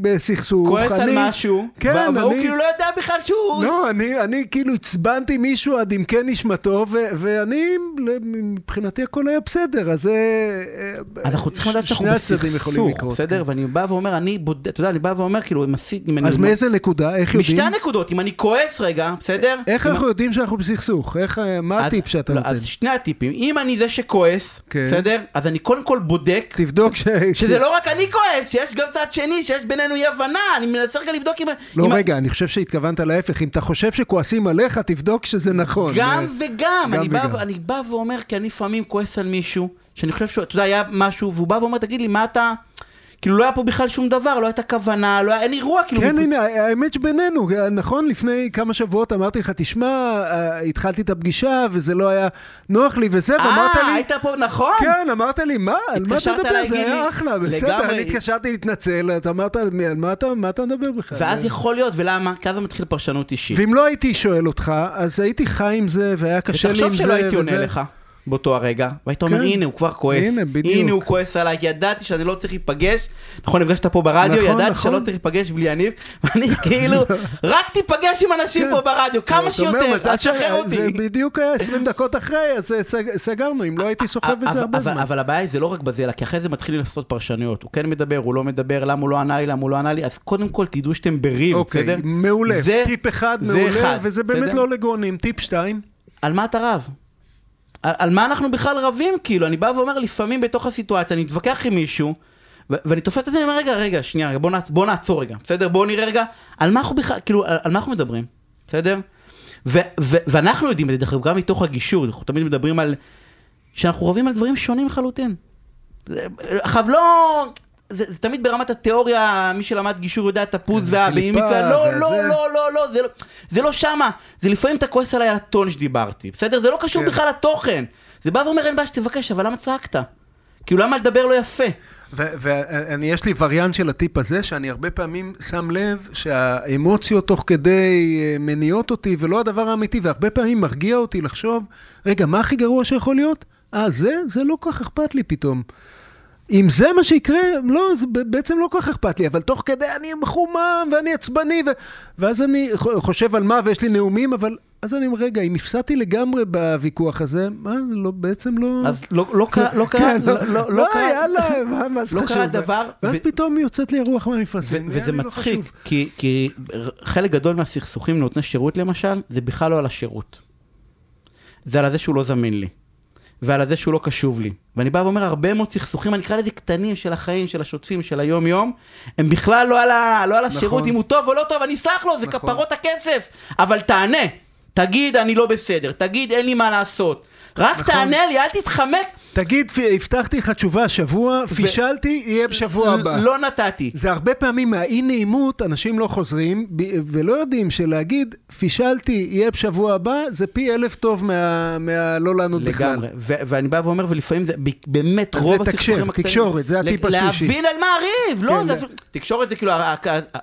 בסכסוך, כועס על אני- משהו, כן, והוא אני- כאילו לא יודע בכלל שהוא... לא, אני, אני כאילו עצבנתי מישהו עד עמקי נשמתו, ו- ואני, מבחינתי הכל היה בסדר, אז זה... אה, אנחנו צריכים לדעת שאנחנו בסכסוך, לקרות. בסדר? ואני בא ואומר, אני בודק, אתה יודע, אני בא ואומר, כאילו, אם עשית... אם אני- אז מאיזה נקודה? איך יודעים? משתי הנקודות, אם אני כועס רגע, בסדר? איך אם- אנחנו יודעים שאנחנו בסכסוך? איך, אה, מה אז- הטיפ שאתה לא, נותן? אז שני הטיפים. אם אני זה שכועס, כן. בסדר? אז אני קודם כל בודק תבדוק ש... שזה לא רק אני כועס, שיש גם צד שני, שיש בינינו אי הבנה, אני מנסה רגע לבדוק אם... לא, אם- רגע, אני חושב שהתכוונת להפך. אם אתה חושב שכועסים עליך, תבדוק שזה נכון. גם אה, וגם, גם אני בא, וגם. אני בא ואומר, כי אני לפעמים כועס על מישהו, שאני חושב שהוא, אתה יודע, היה משהו, והוא בא ואומר, תגיד לי, מה אתה... כאילו לא היה פה בכלל שום דבר, לא הייתה כוונה, לא היה, אין אירוע, כאילו... כן, מפ- הנה, האמת שבינינו, נכון? לפני כמה שבועות אמרתי לך, תשמע, אה, התחלתי את הפגישה וזה לא היה נוח לי וזה, ואמרת אה, לי... היית פה, נכון? כן, אמרת לי, מה? על מה אתה מדבר? זה לי, היה אחלה, בסדר, לגמרי. אני התקשרתי להתנצל, אתה אמרת, על מה אתה מה אתה מדבר בכלל? ואז יכול להיות, ולמה? כי אז זה מתחיל פרשנות אישית. ואם לא הייתי שואל אותך, אז הייתי חי עם זה, והיה קשה לי עם זה. ותחשוב שלא הייתי עונה. לך באותו הרגע, והיית אומר, כן. הנה, הוא כבר כועס. הנה, בדיוק. הנה, הוא כועס עליי, ידעתי שאני לא צריך להיפגש. נכון, נפגשת פה ברדיו, נכון, ידעתי נכון. שאני לא צריך להיפגש בלי יניב, *laughs* ואני כאילו, *laughs* רק תיפגש עם אנשים כן. פה ברדיו, כמה שיותר, אז שחרר ש- אותי. זה בדיוק היה 20 דקות אחרי, אז סג- סגרנו, אם לא הייתי סוחב את זה הרבה זמן. אבל הבעיה זה לא רק בזה, אלא כי אחרי זה מתחילים לעשות פרשנויות. הוא כן מדבר, הוא לא מדבר, למה הוא לא ענה לי, למה הוא לא ענה לי, אז קודם כל תדעו שאתם בריב, אוקיי, בסדר? מעולה. טיפ אחד מעולה, וזה באמת? לא לגאונים. טיפ שתיים, על מה אתה רב? על, על מה אנחנו בכלל רבים, כאילו? אני בא ואומר, לפעמים בתוך הסיטואציה, אני מתווכח עם מישהו, ואני תופס את עצמי, אני אומר, רגע, רגע, שנייה, רגע, בוא, נעצ- בוא נעצור רגע, בסדר? בוא נראה רגע, על מה אנחנו בכלל, כאילו, על, על מה אנחנו מדברים, בסדר? ו- ו- ואנחנו יודעים את זה, דרך אגב, גם מתוך הגישור, אנחנו תמיד מדברים על... שאנחנו רבים על דברים שונים לחלוטין. זה- עכשיו, לא... זה, זה תמיד ברמת התיאוריה, מי שלמד גישור יודע את הפוז והבאים הקליפה מצווה, לא, לא, והזה. לא, לא, לא, זה לא, זה לא שמה. זה לפעמים אתה כועס עליי על הטון שדיברתי, בסדר? זה לא קשור כן. בכלל לתוכן. זה בא ואומר, אין בעיה שתבקש, אבל למה צעקת? כאילו, למה לדבר לא יפה? ואני, יש לי וריאנט של הטיפ הזה, שאני הרבה פעמים שם לב שהאמוציות תוך כדי אה, מניעות אותי, ולא הדבר האמיתי, והרבה פעמים מרגיע אותי לחשוב, רגע, מה הכי גרוע שיכול להיות? אה, זה? זה לא כך אכפת לי פתאום. אם זה מה שיקרה, לא, זה בעצם לא כל כך אכפת לי, אבל תוך כדי אני מחומם ואני עצבני, ו... ואז אני חושב על מה ויש לי נאומים, אבל אז אני אומר, רגע, אם הפסדתי לגמרי בוויכוח הזה, מה, לא, בעצם לא... אז לא, לא קרה, לא קרה, כן, לא, לא, לא קרה, יאללה, מה, מה זה לא חשוב? קרה דבר, ואז ו- פתאום יוצאת לי הרוח ו- מהמפרשים. וזה לא מצחיק, חשוב. כי, כי חלק גדול מהסכסוכים נותני שירות למשל, זה בכלל לא על השירות. זה על זה שהוא לא זמין לי. ועל זה שהוא לא קשוב לי. ואני בא ואומר, הרבה מאוד סכסוכים, אני אקרא לזה קטנים של החיים, של השוטפים, של היום-יום, הם בכלל לא על, ה, לא על השירות, נכון. אם הוא טוב או לא טוב, אני אסלח לו, זה נכון. כפרות הכסף. אבל תענה, תגיד, אני לא בסדר, תגיד, אין לי מה לעשות. רק נכון. תענה לי, אל תתחמק. תגיד, הבטחתי לך תשובה השבוע, פישלתי, יהיה בשבוע הבא. לא נתתי. זה הרבה פעמים מהאי נעימות, אנשים לא חוזרים, ב- ולא יודעים שלהגיד, פישלתי, יהיה בשבוע הבא, זה פי אלף טוב מה- מהלא לענות בכלל. לגמרי, ו- ואני בא ואומר, ולפעמים זה באמת רוב זה הסכסוכים הקטנים. תקשורת, זה הטיפ השלישי. להבין על מה הריב, לא, כן, זה זה- תקשורת זה כאילו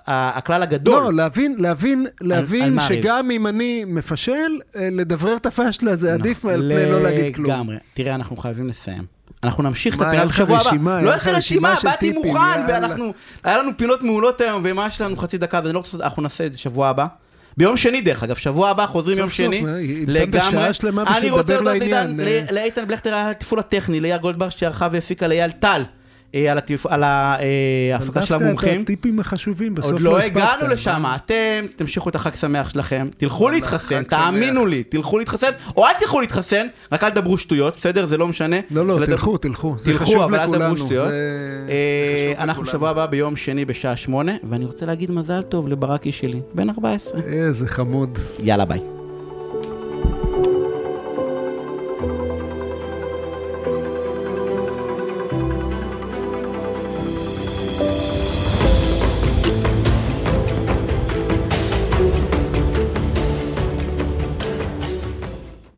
הכלל הגדול. לא, להבין, להבין, על להבין הריב? שגם אם אני מפשל, אה, לדברר את הפשלה זה עדיף על פני לא להגיד כלום. לגמרי. תראה, אנחנו חייבים לסיים. אנחנו נמשיך את לך בשבוע הבא. לא לי רשימה, באתי מוכן. ואנחנו... היה לנו פינות מעולות היום, ומה יש לנו חצי דקה, אז אני לא רוצה... אנחנו נעשה את זה שבוע הבא. ביום שני דרך אגב, שבוע הבא חוזרים יום שני, אה, בשביל אני רוצה להודות לאיתן- אה. לאיתן בלכטר התפעול הטכני, לאייל גולדברג שערכה והפיקה לאייל טל, על התפ- על ההפקה של דווקא המומחים. את הטיפים החשובים, בסוף עוד לא לא הספקת. הגענו לשם, אתם תמשיכו את החג שמח שלכם, תלכו להתחסן, תאמינו לי, תלכו להתחסן, או אל תלכו להתחסן, רק אל תדברו שטויות, בסדר? זה לא משנה. לא, לא, תלכו, תלכו. תלכו, אבל אל. תדברו שטויות. אה, אנחנו. שבוע הבא ביום שני בשעה שמונה, ואני רוצה להגיד מזל טוב לברקי שלי, בן 14. איזה חמוד. יאללה ביי.